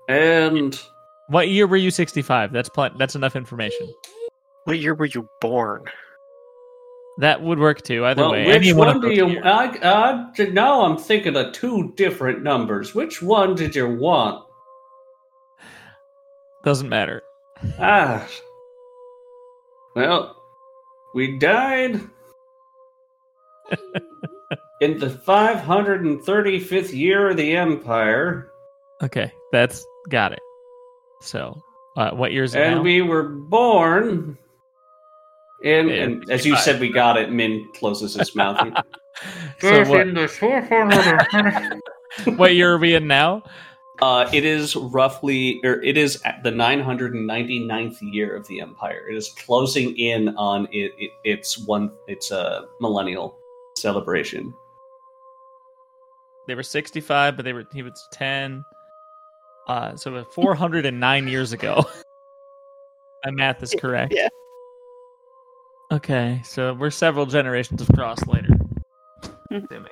And What year were you 65? That's pl- that's enough information. What year were you born? That would work too. Either well, way, which one one do you? I, I, now I'm thinking of two different numbers. Which one did you want? Doesn't matter. Ah. Well, we died in the 535th year of the Empire, Okay, that's got it. So, uh, what year is it and now? we were born. In, Yeah, and as you 65. said, we got it. Min closes his mouth. so what, what year are we in now? Uh, it is roughly, or it is at the 999th year of the Empire. It is closing in on it, it its one, its a millennial celebration. They were 65, but they were he was 10. Uh, so 409 years ago. My math is correct. Yeah. Okay, so we're several generations of cross later. Assuming.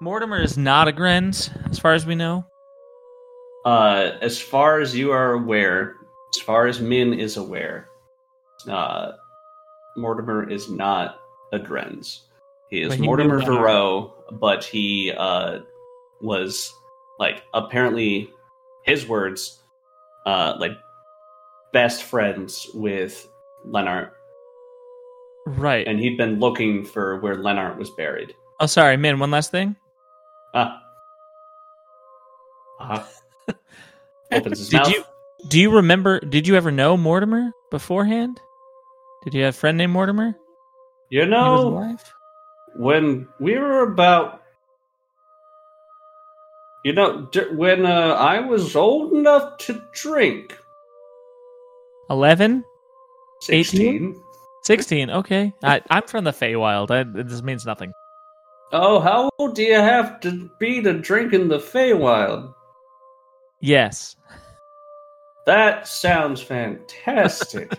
Mortimer is not a Grenz, as far as we know. Uh, as far as you are aware, as far as Min is aware, uh, Mortimer is not a Grenz. He is he Mortimer Lennart. But he uh, was like apparently his words, uh, like best friends with Lennart, Right. and he'd been looking for where Lennart was buried. oh, sorry, man. one last thing. Ah. Uh-huh. Opens his Did mouth. you do you remember did you ever know Mortimer beforehand? Did you have a friend named Mortimer? You know, when we were about you know d- when uh, i was old enough to drink 11? 16 16, okay. I, I'm from the Feywild. I, this means nothing. oh how old do you have to be to drink in the Feywild? Yes. that sounds fantastic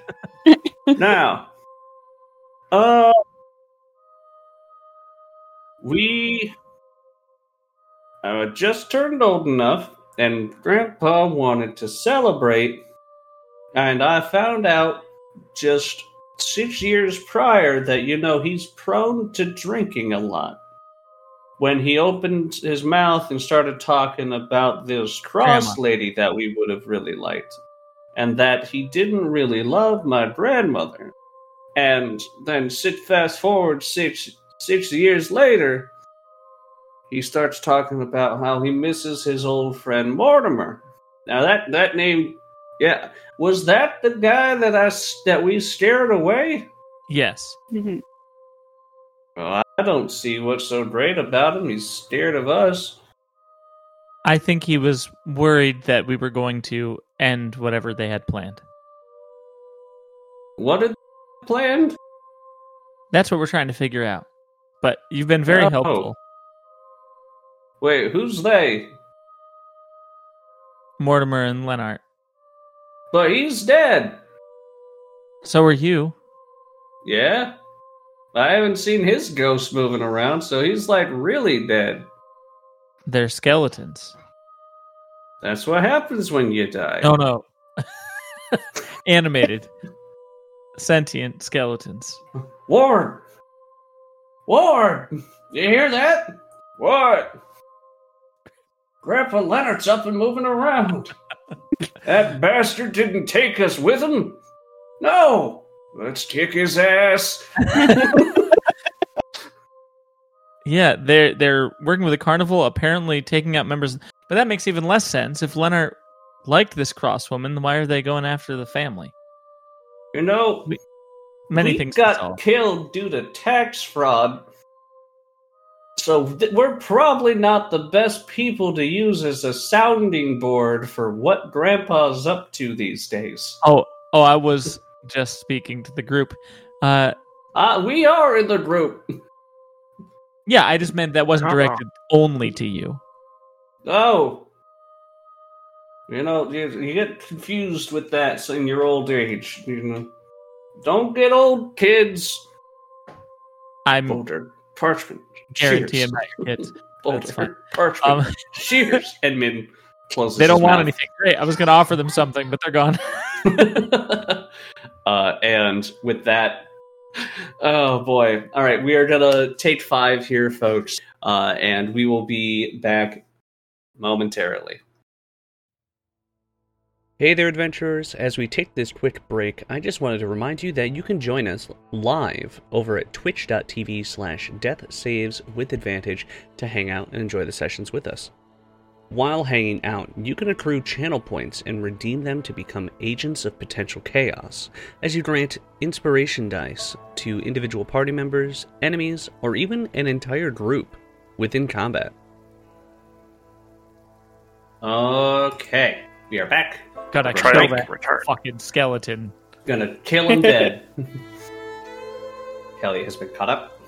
now uh we I had just turned old enough, and Grandpa wanted to celebrate, and I found out just six years prior that, you know, he's prone to drinking a lot. When he opened his mouth and started talking about this cross Grandma. lady that we would have really liked, and that he didn't really love my grandmother. And then sit fast forward six six years later, he starts talking about how he misses his old friend Mortimer. Now that that name, yeah, was that the guy that I s- that we scared away? Yes. Mm-hmm. Well, I don't see what's so great about him. He's scared of us. I think he was worried that we were going to end whatever they had planned. What did they planned? That's what we're trying to figure out. But you've been very Oh. helpful. Wait, who's they? Mortimer and Lennart. But he's dead. So are you. Yeah. I haven't seen his ghost moving around, so he's like really dead. They're skeletons. That's what happens when you die. No, no. Animated. Sentient skeletons. Ward! Ward! You hear that? What? Grandpa Lennart's up and moving around. That bastard didn't take us with him? No! Let's kick his ass. Yeah, they're they're working with a carnival, apparently taking out members. But that makes even less sense. If Lennart liked this cross woman, why are they going after the family? You know, Many we things got killed due to tax fraud. So th- we're probably not the best people to use as a sounding board for what Grandpa's up to these days. Oh, oh, I was just speaking to the group. Uh, Uh, we are in the group. yeah, I just meant that wasn't Uh-uh. directed only to you. Oh. You know, you, you get confused with that in your old age. You know, don't get old, kids. I'm Boulder, parchment, guaranteeing Cheers. that your kids. Boulder, that's fine. parchment, Um, Cheers. Edmund closes. they don't want mouth. anything. Great. I was going to offer them something, but they're gone. uh, and with that, oh boy. All right, we are gonna take five here, folks, uh, and we will be back momentarily. Hey there, adventurers. As we take this quick break, I just wanted to remind you that you can join us live over at twitch.tv slash death saves with advantage to hang out and enjoy the sessions with us. While hanging out, you can accrue channel points and redeem them to become agents of potential chaos, as you grant inspiration dice to individual party members, enemies, or even an entire group within combat. Okay, we are back. Gotta kill to that return. fucking skeleton. Gonna kill him dead. Kelly has been caught up.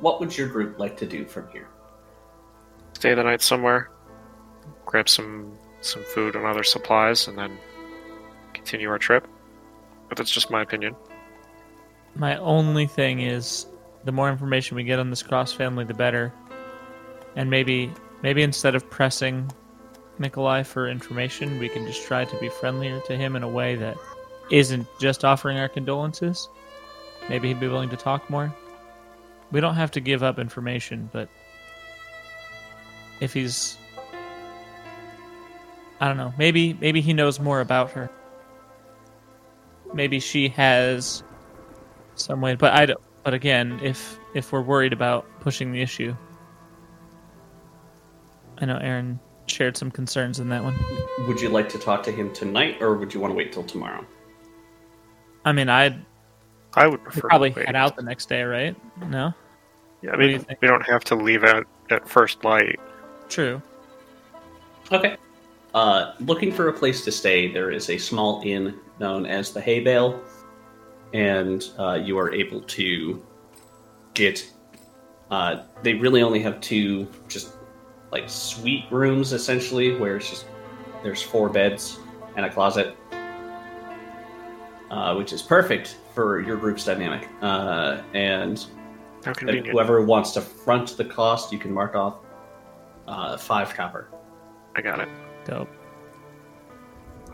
What would your group like to do from here? Stay the night somewhere, grab some some food and other supplies, and then continue our trip. But that's just my opinion. My only thing is, the more information we get on this cross family, the better. And maybe, maybe instead of pressing Nikolai for information, we can just try to be friendlier to him in a way that isn't just offering our condolences. Maybe he'd be willing to talk more. We don't have to give up information, but if he's, I don't know, maybe maybe he knows more about her. Maybe she has some way, but I don't. But again, if if we're worried about pushing the issue, I know Aaron shared some concerns in that one. Would you like to talk to him tonight, or would you want to wait till tomorrow? I mean, I'd I would prefer probably to wait. head out the next day, right? No, Yeah, I What do mean, we don't have to leave out at first light. true. Okay. Uh, looking for a place to stay, there is a small inn known as the Hay Bale, and uh, you are able to get. Uh, they really only have two, just like suite rooms essentially, where it's just there's four beds and a closet, uh, which is perfect for your group's dynamic. Uh, and How whoever wants to front the cost, you can mark off Uh, five copper. I got it. Dope.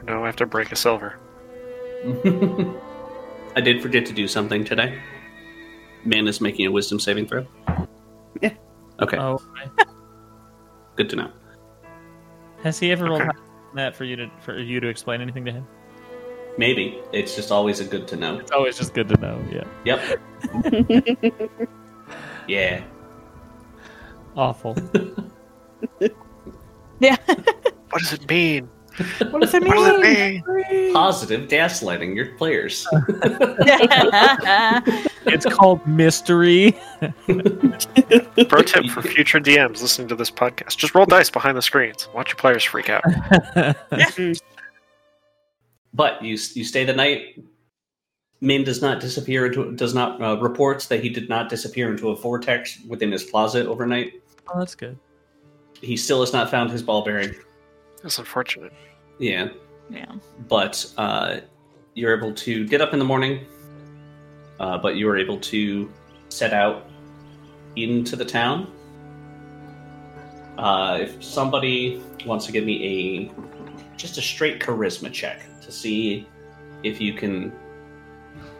No, I have to break a silver. I did forget to do something today. Man is making a wisdom saving throw. Yeah. Okay, Oh, good to know. has he ever rolled Okay. higher that for you to for you to explain anything to him? Maybe it's just always a good to know. It's always just good to know. Yeah. Yep. Yeah. Awful. Yeah. What does it mean? What does it What does it mean? Positive gaslighting your players. it's called mystery. Pro tip for future DMs listening to this podcast: just roll dice behind the screens. Watch your players freak out. But you you stay the night. Min does not disappear into does not uh, reports that he did not disappear into a vortex within his closet overnight. oh, that's good. He still has not found his ball bearing. That's unfortunate. Yeah, yeah. but uh, you're able to get up in the morning. Uh, but you are able to set out into the town. Uh, if somebody wants to give me a just a straight charisma check to see if you can,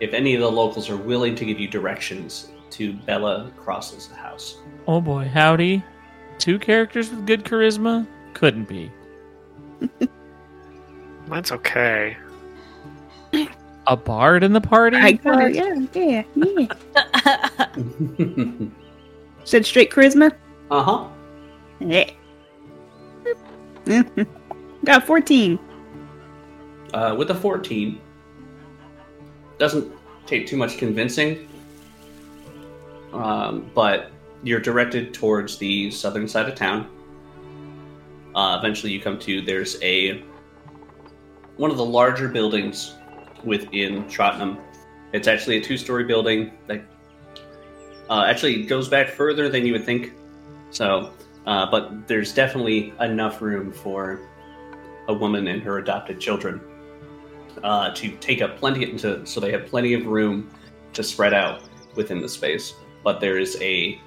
if any of the locals are willing to give you directions to Bella Cross's house. Oh boy, howdy. Two characters with good charisma? Couldn't be. Mine's okay. A bard in the party? I got it. Yeah, yeah, yeah. Said straight charisma. uh huh. Yeah. got 14. Uh, with a 14, doesn't take too much convincing, um, but you're directed towards the southern side of town. Uh, eventually, you come to there's a one of the larger buildings within Trottenham. It's actually a two-story building that uh, actually goes back further than you would think. So, uh, but there's definitely enough room for a woman and her adopted children uh, to take up plenty into so they have plenty of room to spread out within the space. But there is a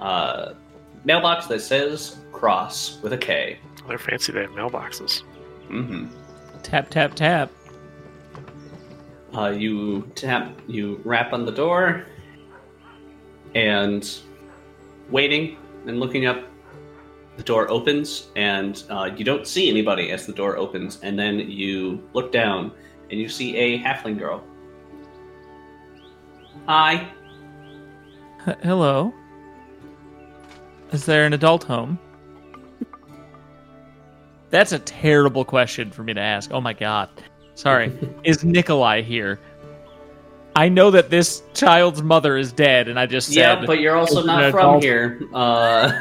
uh, mailbox that says cross with a K. They're fancy. They have mailboxes. Mm-hmm. Tap, tap, tap. Uh, you tap, you rap on the door, and waiting and looking up. The door opens, and uh, you don't see anybody as the door opens. And then you look down, and you see a halfling girl. Hi. H- hello. Is there an adult home? That's a terrible question for me to ask. Oh my god. Sorry. is Nikolai here? I know that this child's mother is dead, and I just said Yeah, but you're also not from adult? here. Uh,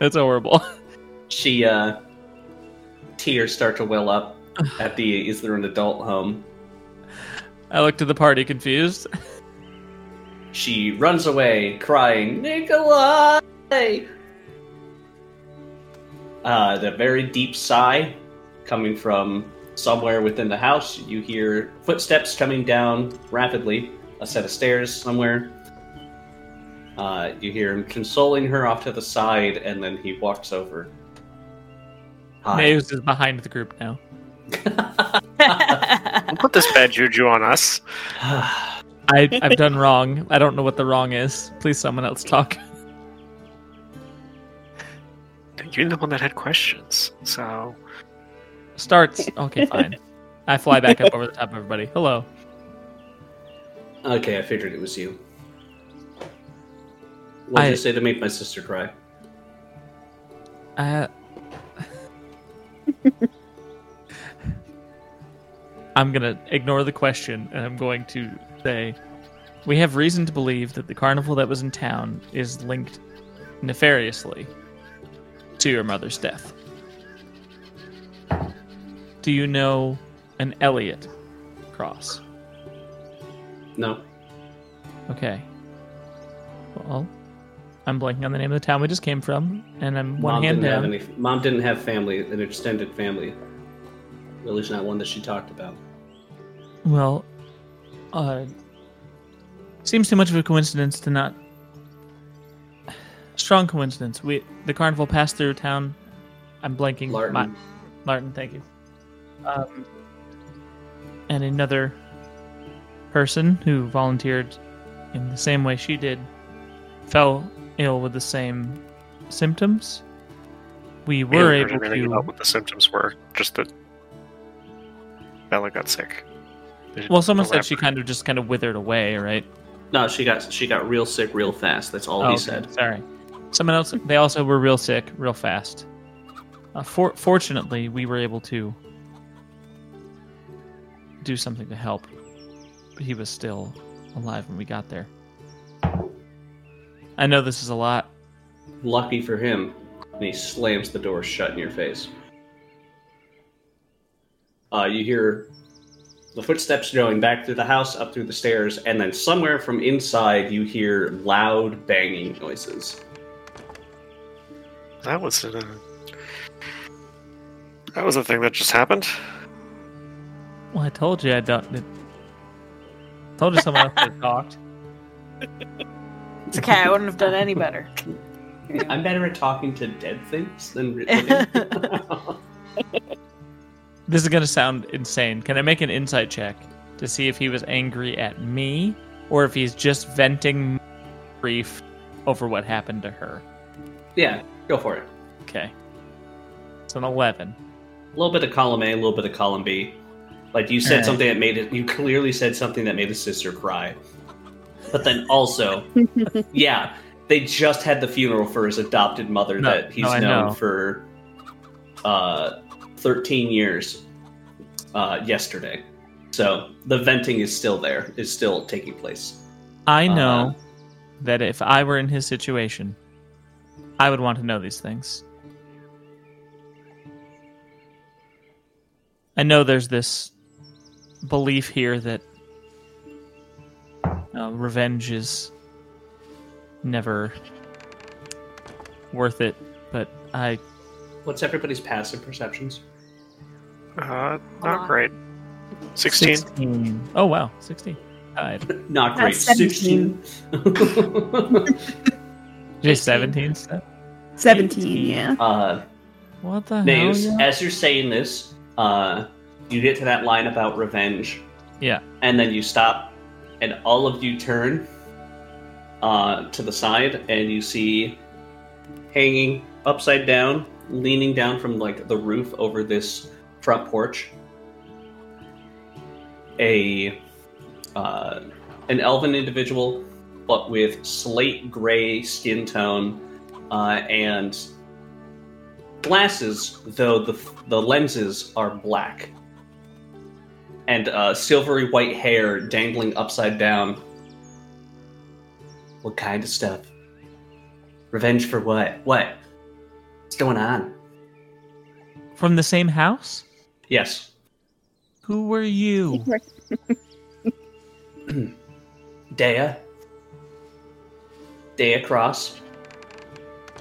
that's horrible. she uh, tears start to well up at the is there an adult home? I look to the party confused. She runs away, crying, Nikolai! Uh, the very deep sigh coming from somewhere within the house. You hear footsteps coming down rapidly, a set of stairs somewhere. Uh, you hear him consoling her off to the side, and then he walks over. Hi. Maze is behind the group now. Put this bad juju on us. I, I've done wrong. I don't know what the wrong is. Please, someone else talk. You're the one that had questions. So Starts. Okay, fine. I fly back up over the top of everybody. Hello. okay, I figured it was you. What did I- you say to make my sister cry? I. Uh, I'm gonna ignore the question and I'm going to say we have reason to believe that the carnival that was in town is linked nefariously to your mother's death. Do you know an Elliot Cross? No. Okay. Well, I'm blanking on the name of the town we just came from, and I'm one Mom hand didn't down. have any. Mom didn't have family, an extended family. At least not one that she talked about. Well, uh, seems too much of a coincidence to not strong coincidence. We the carnival passed through town. I'm blanking. Larton. My, Martin, thank you. Um, and another person who volunteered in the same way she did fell ill with the same symptoms. We were I able didn't really know what the symptoms were. Just that Bella got sick. They didn't Well, someone said she kind of just kind of withered away, right? No, she got she got real sick real fast. That's all Oh, he okay, said. Sorry. Someone else. They also were real sick, real fast. Uh, for, fortunately, we were able to do something to help. But he was still alive when we got there. I know this is a lot. Lucky for him, and he slams the door shut in your face. Uh, you hear the footsteps going back through the house, up through the stairs, and then somewhere from inside you hear loud banging noises. That was a that was a thing that just happened. Well, I told you I don't. It, told you someone else had talked. It's okay. I wouldn't have done any better. I'm better at talking to dead things than living. This is gonna sound insane. Can I make an insight check to see if he was angry at me or if he's just venting grief over what happened to her? yeah, go for it. Okay. It's an 11. A little bit of column A, a little bit of column B. Like you said Alright. something that made it. You clearly said something that made his sister cry. But then also, yeah, they just had the funeral for his adopted mother No, that he's no, known know. for uh, 13 years uh, yesterday. So the venting is still there, is still taking place. I know Uh, that if I were in his situation, I would want to know these things. I know there's this belief here that uh, revenge is never worth it, but I What's everybody's passive perceptions? Uh, lot. not great. Sixteen. 16. Oh wow, 16. Died. Not great. That's 17. 16. J 17 17, yeah. uh, What the Naves, hell? yeah? as you're saying this, uh, you get to that line about revenge, Yeah. and then you stop, and all of you turn uh, to the side, and you see hanging upside down, leaning down from like the roof over this front porch, a uh, an elven individual, but with slate gray skin tone uh, and glasses, though the the lenses are black, and uh, silvery white hair dangling upside down. What kind of stuff? Revenge for what? What? What's going on? From the same house? Yes, Who were you? Dea. Dea Cross.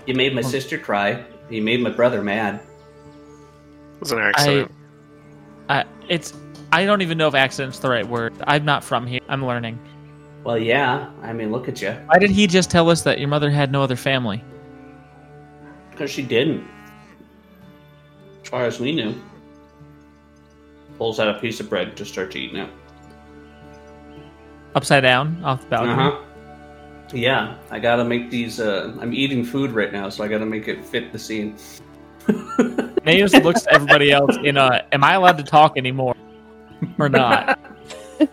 You made my Oh. sister cry. You made my brother mad. It was an accident. I, it's. I don't even know if accident's the right word. I'm not from here. I'm learning. Well, yeah. I mean, look at you. Why did he just tell us that your mother had no other family? Because she didn't. As far as we knew. Pulls out a piece of bread to start eating it. Upside down off the balcony. Uh huh. Yeah, I gotta make these. Uh, I'm eating food right now, so I gotta make it fit the scene. Naos looks at everybody else in a. Am I allowed to talk anymore, or not?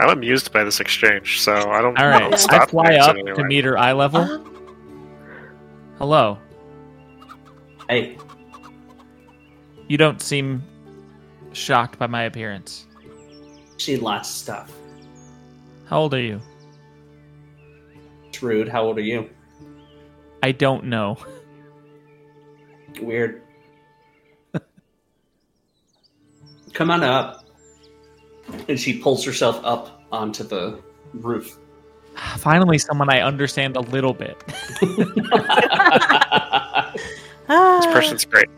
I'm amused by this exchange, so I don't. All I right. I fly up in any to way. meet her eye level. Hello. Hey, You don't seem shocked by my appearance. seen lots of stuff. How old are you? It's rude. How old are you? I don't know. Weird. Come on up. And she pulls herself up onto the roof. Finally, someone I understand a little bit. This person's great.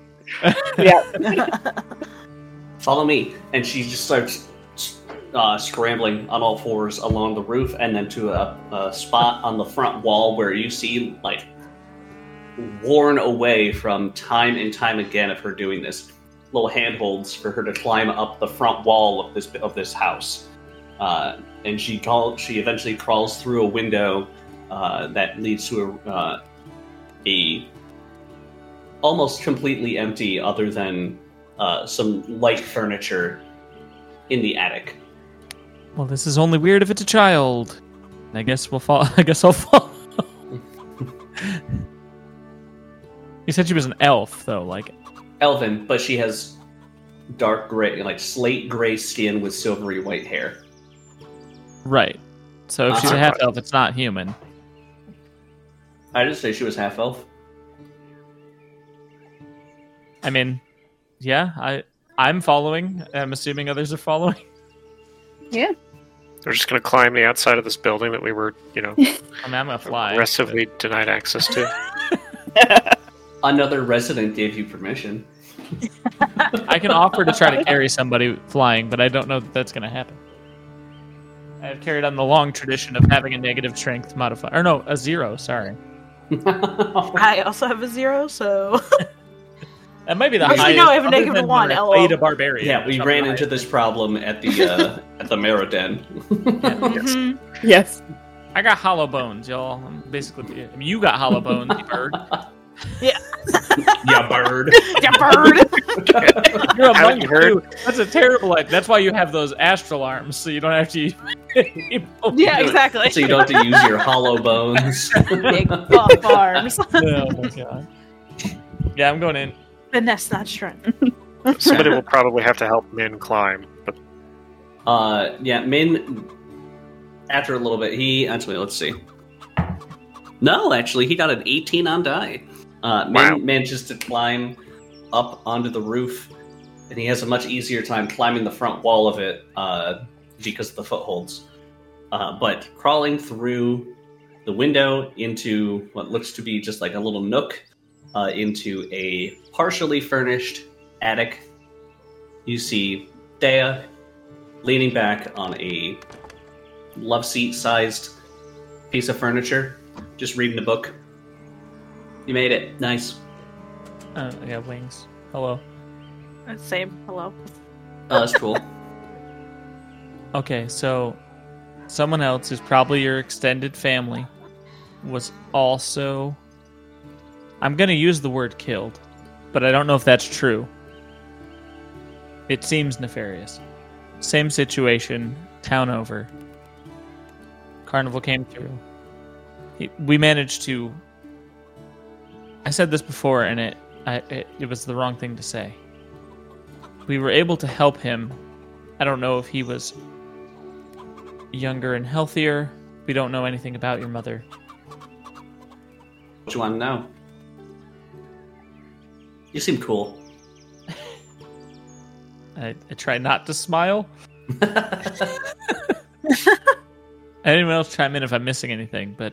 Yeah. Follow me. And she just starts uh, scrambling on all fours along the roof, and then to a, a spot on the front wall where you see like worn away from time and time again of her doing this. Little handholds for her to climb up the front wall of this of this house, uh, and she call, she eventually crawls through a window uh, that leads to a, uh, a almost completely empty, other than uh, some light furniture in the attic. Well, this is only weird if it's a child. I guess we'll fall. I guess I'll fall. you said she was an elf, though. Like, Elven, but she has dark gray, like slate gray skin with silvery white hair. right. So if she's a Uh-huh. half elf, it's not human. I didn't say she was half elf. I mean, yeah, I I'm following. I'm assuming others are following. Yeah. We're just going to climb the outside of this building that we were, you know, I mean, I'm gonna fly. aggressively denied access to. Another resident gave you permission. I can offer to try to carry somebody flying, but I don't know that that's gonna happen. I've carried on the long tradition of having a negative strength modifier, or no, a zero. Sorry, I also have a zero, so that might be the Actually, highest. no, I have a other negative than one, when LOL. played a barbarian. yeah, we Something ran like into that. this problem at the uh, at the Marrow Den. Mhm. Yes. I got hollow bones, y'all. I'm basically, I mean, you got hollow bones, you bird. yeah, Yeah, bird. yeah, bird. You're a Haven't monk heard? too. That's a terrible. Like, that's why you have those astral arms, so you don't have to. yeah, exactly. So you don't have to use your hollow bones. Big buff arms. oh my god. Yeah, I'm going in. Finesse, not strength. Somebody will probably have to help Min climb, but Uh, yeah, Min. After a little bit, he actually let's see. No, actually, he got an 18 on die. Uh, Min Wow. manages to climb up onto the roof, and he has a much easier time climbing the front wall of it uh, because of the footholds. Uh, but crawling through the window into what looks to be just like a little nook uh, into a partially furnished attic, you see Dea leaning back on a love seat sized piece of furniture, just reading a book. You made it. Nice. Uh, I got wings. Hello. Same. Hello. Oh, that's cool. Okay, so someone else who's probably your extended family was also. I'm going to use the word killed, but I don't know if that's true. It seems nefarious. Same situation, town over. Carnival came through. We managed to. I said this before, and it, I, it it was the wrong thing to say. We were able to help him. I don't know if he was younger and healthier. We don't know anything about your mother. what you want to know? You seem cool. I, I try not to smile. Anyone else chime in if I'm missing anything, but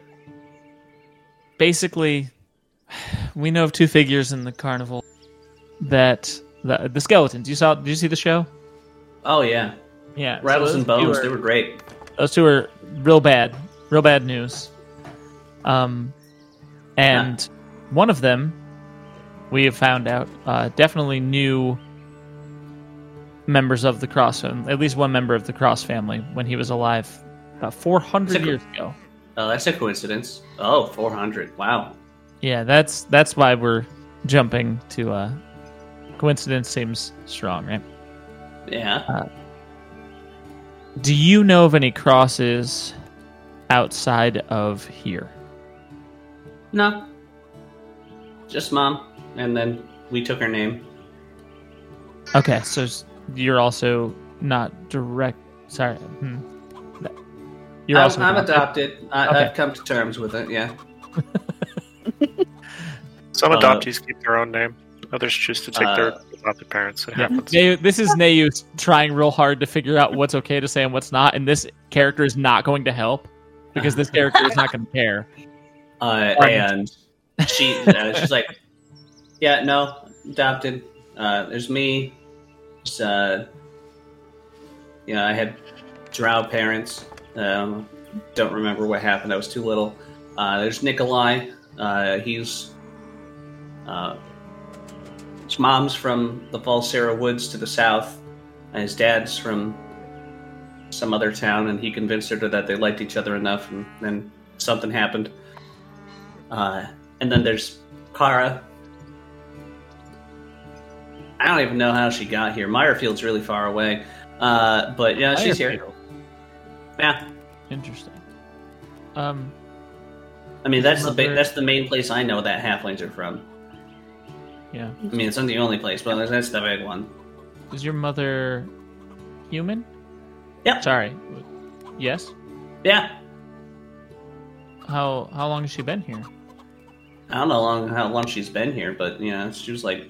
basically, we know of two figures in the carnival that the, the skeletons. You saw? Did you see the show? oh yeah, Yeah, rattles those and bones. are- They were great. those two were real bad, real bad news. Um, and one of them, we have found out, uh, definitely knew members of the Cross at least one member of the Cross family when he was alive about 400 Sick- years ago. Oh, that's a coincidence. Oh, 400. Wow. Yeah, that's that's why we're jumping to uh coincidence seems strong, right? Yeah. Do you know of any crosses outside of here? No. Just mom, and then we took her name. Okay, so you're also not direct. Sorry, hmm. you're I'm, also I'm adopted. adopted. I, Okay. I've come to terms with it. Yeah. some Uh, adoptees keep their own name. Others choose to take their Uh, adopted parents. It Yeah. happens. Nayu- this is Nayu trying real hard to figure out what's okay to say and what's not, and this character is not going to help because this character is not going to care. Uh, and she, uh, she's like, yeah, no, adopted. Uh, there's me. Just, uh, you know, I had drow parents. Um, don't remember what happened. I was too little. Uh, there's Nikolai. Uh, he's uh, his mom's from the Valsera Woods to the south, and his dad's from some other town. And he convinced her that they liked each other enough, and then something happened. Uh, and then there's Kara. I don't even know how she got here. Meyerfield's really far away, uh, but yeah, she's here. Yeah, Interesting. Um, I mean that's the ba- that's the main place I know that halflings are from. yeah. I mean, it's not the only place, but that's the big one. Is your mother human? Yep. Sorry. Yes. Yeah, How how long has she been here? I don't know how long how long she's been here, but you know, she was like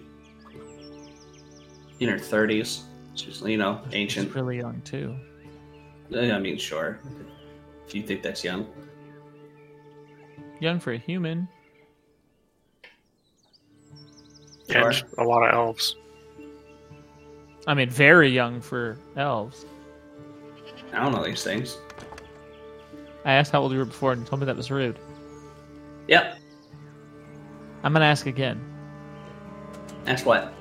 in her thirties. She's you know ancient. She's really young too. I mean, sure. If you think that's young, Young for a human. Sure. And a lot of elves. I mean, very young for elves. I don't know these things. I asked how old you were before, and you told me that was rude. Yep. I'm gonna ask again. Ask what.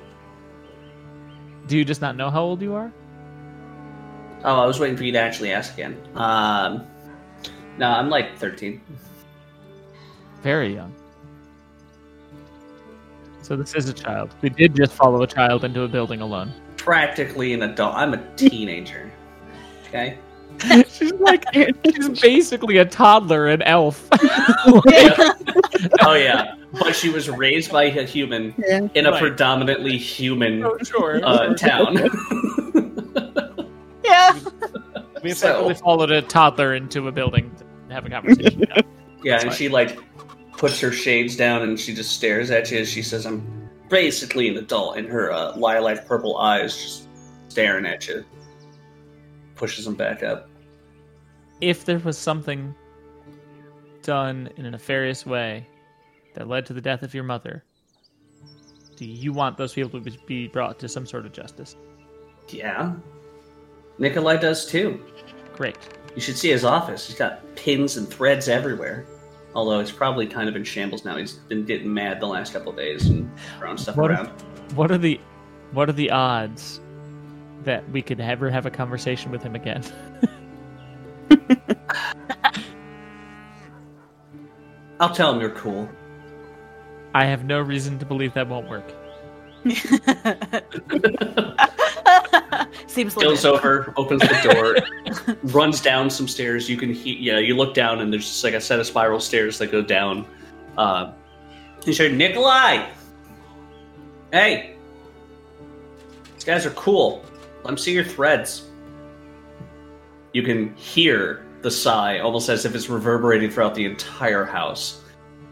Do you just not know how old you are? Oh, I was waiting for you to actually ask again. Um, no, I'm like 13. Very young. So this is a child. We did just follow a child into a building alone. Practically an adult. I'm a teenager. Okay. she's like she's basically a toddler, an elf. Oh yeah, but she was raised by a human Yeah. in a Right. predominantly human Oh, sure. uh, town. Yeah. We So- followed a toddler into a building to have a conversation. Yeah. yeah, and fine. she like puts her shades down and she just stares at you as she says, "I'm basically an adult," and her uh, lilac purple eyes just staring at you. Pushes them back up. if there was something done in a nefarious way that led to the death of your mother, do you want those people to be brought to some sort of justice? Yeah, Nikolai does too. Great. You should see his office. He's got pins and threads everywhere. Although it's probably kind of in shambles now. He's been getting mad the last couple of days and throwing stuff What- around. What are the what are the odds that we could ever have a conversation with him again? I'll tell him you're cool. I have no reason to believe that won't work. Seems Goes legit. over, opens the door, runs down some stairs. You can, he- yeah, you look down and there's just like a set of spiral stairs that go down. Uh, he said, "Nikolai, hey, these guys are cool. Let them see your threads." You can hear the sigh, almost as if it's reverberating throughout the entire house.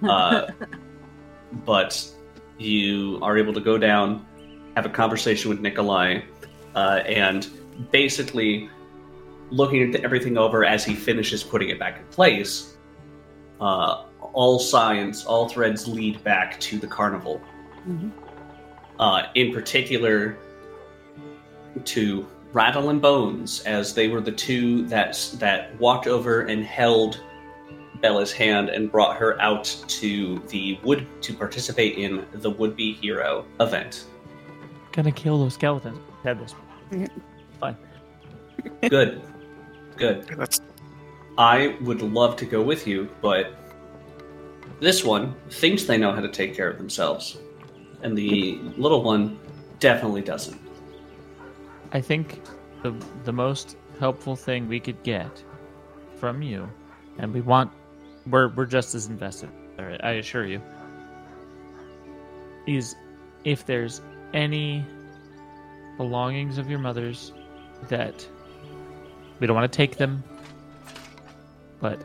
Uh, but you are able to go down, have a conversation with Nikolai, uh, and basically looking at everything over as he finishes putting it back in place. Uh, all signs, all threads lead back to the carnival. Mhm. Uh, in particular, to Rattle and Bones, as they were the two that that walked over and held Bella's hand and brought her out to the wood to participate in the would be hero event. Gonna kill those skeletons. Headless. Fine. Good, good. That's I would love to go with you, but this one thinks they know how to take care of themselves, and the little one definitely doesn't. I think the the most helpful thing we could get from you, and we want we're we're just as invested. I assure you. Is if there's any belongings of your mother's that we don't want to take them, but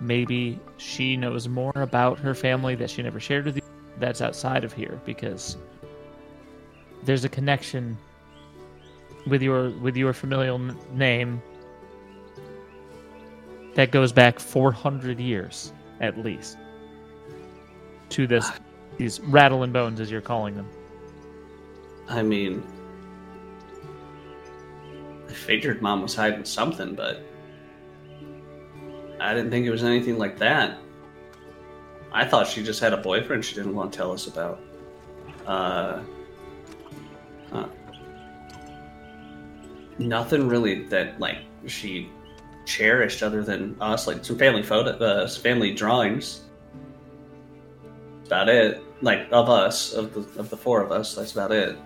maybe she knows more about her family that she never shared with you. That's outside of here because there's a connection with your with your familial name that goes back 400 years at least to this these rattling bones as you're calling them I mean, I figured mom was hiding something, but I didn't think it was anything like that. I thought she just had a boyfriend she didn't want to tell us about. Uh, huh. Nothing really that like she cherished other than us, like some family photo, uh, family drawings. That's about it. Like of us, of the of the four of us, that's about it.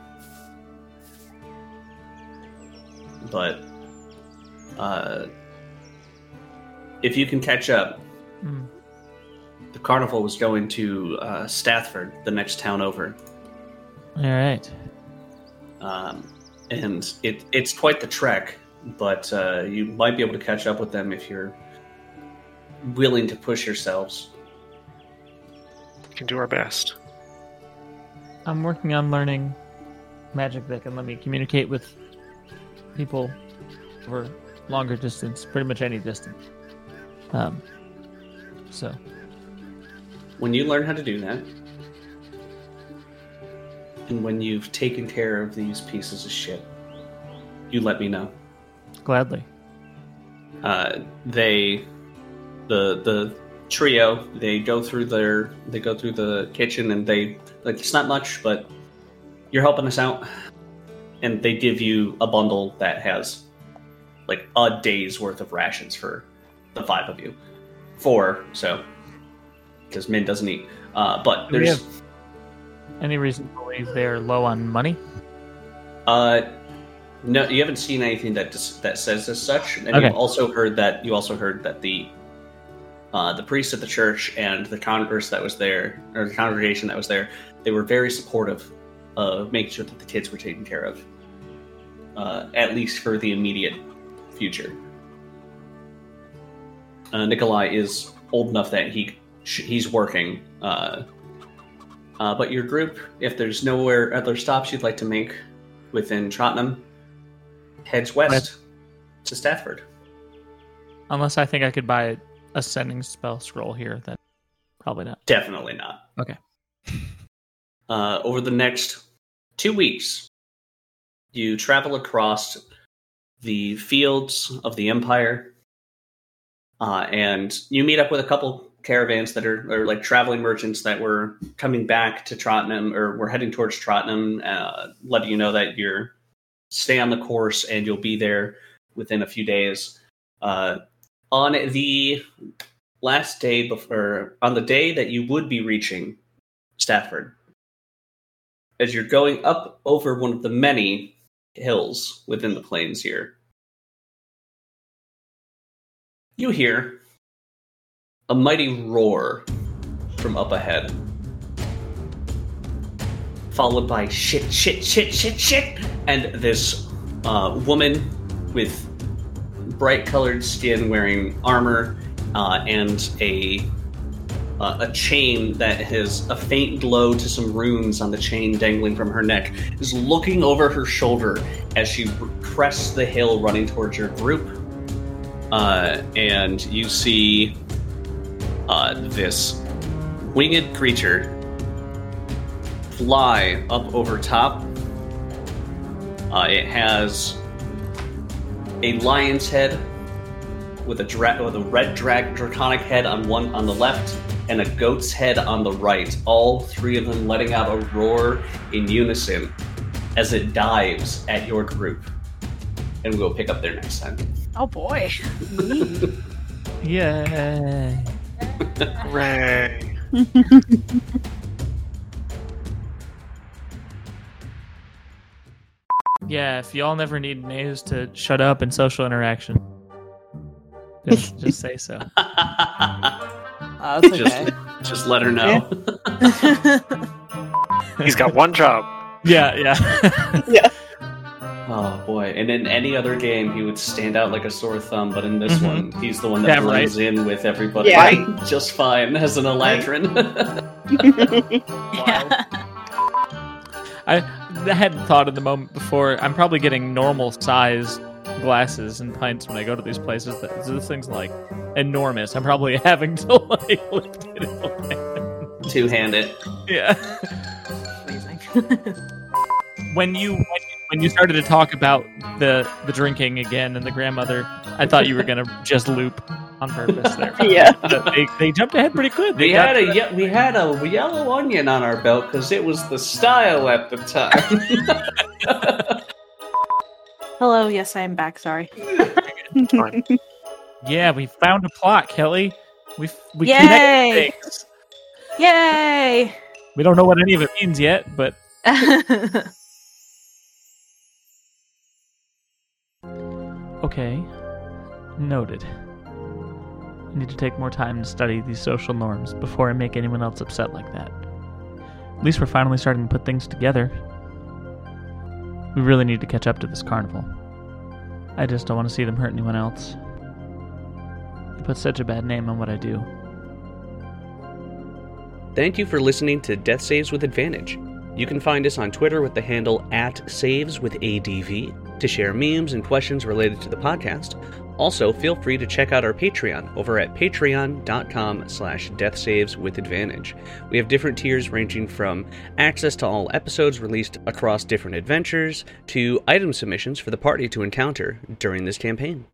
But uh, if you can catch up, Mm. the carnival was going to uh, Stafford, the next town over, All right. um, and it it's quite the trek. But uh, you might be able to catch up with them if you're willing to push yourselves. We can do our best. I'm working on learning magic that can let me communicate with people over longer distance, pretty much any distance. Um, so When you learn how to do that, and when you've taken care of these pieces of shit, you let me know. Gladly. uh, they the the trio they go through their they go through the kitchen and they like it's not much but you're helping us out and they give you a bundle that has like a day's worth of rations for the five of you four so because min doesn't eat uh, but Do we there's have- Any reason to believe they're low on money? Uh, no, you haven't seen anything that dis- that says as such, and Okay. you've also heard that you also heard that the uh, the priest at the church and the congress that was there, or the congregation that was there, they were very supportive of making sure that the kids were taken care of, uh, at least for the immediate future. Uh, Nikolai is old enough that he sh- he's working. Uh, uh, but your group, if there's nowhere other stops you'd like to make within Tottenham, heads west to Stafford. Unless I think I could buy a sending spell scroll here, then probably not. Definitely not. Okay. Uh, over the next two weeks, you travel across the fields of the Empire, uh, and you meet up with a couple caravans that are, are like traveling merchants that were coming back to Tottenham or were heading towards Tottenham, uh, letting you know that you're stay on the course and you'll be there within a few days. Uh, on the last day before, on the day that you would be reaching Stafford, as you're going up over one of the many hills within the plains here, you hear a mighty roar from up ahead, followed by shit, shit, shit, shit, shit, and this uh, woman with bright colored skin wearing armor uh, and a uh, a chain that has a faint glow to some runes on the chain dangling from her neck is looking over her shoulder as she crests the hill running towards your group. Uh, and you see uh, this winged creature fly up over top uh, it has a lion's head with a dra- with a red drag draconic head on one on the left and a goat's head on the right. All three of them letting out a roar in unison as it dives at your group. And we'll pick up there next time. Oh boy. Yeah. Hooray! Yeah, if y'all never need news to shut up in social interaction, just, just say so. Oh, that's just, just let her know. He's got one job. Yeah, yeah. Yeah. Oh boy! And in any other game, he would stand out like a sore thumb, but in this Mhm. one, he's the one that Yeah, blends in with everybody Yeah. just fine as an Eladrin. yeah. I, I hadn't thought of the moment before. I'm probably getting normal size glasses and pints when I go to these places. This thing's like enormous. I'm probably having to like lift it. in my hand. Two handed. Yeah. Amazing. When you when you when you started to talk about the the drinking again and the grandmother, I thought you were gonna just loop on purpose there. Yeah. But they, they jumped ahead pretty quick. They We had a ye- we had a yellow onion on our belt because it was the style at the time. Hello, yes, I am back. Sorry. yeah, we found a plot, Kelly. We we Yay! connected things. Yay! We don't know what any of it means yet, but okay. Noted. I need to take more time to study these social norms before I make anyone else upset like that. At least we're finally starting to put things together. We really need to catch up to this carnival. I just don't want to see them hurt anyone else. They put such a bad name on what I do. Thank you for listening to Death Saves with Advantage. You can find us on Twitter with the handle at Saves with ADV to share memes and questions related to the podcast. Also, feel free to check out our Patreon over at patreon.com slash deathsaveswithadvantage. We have different tiers ranging from access to all episodes released across different adventures to item submissions for the party to encounter during this campaign.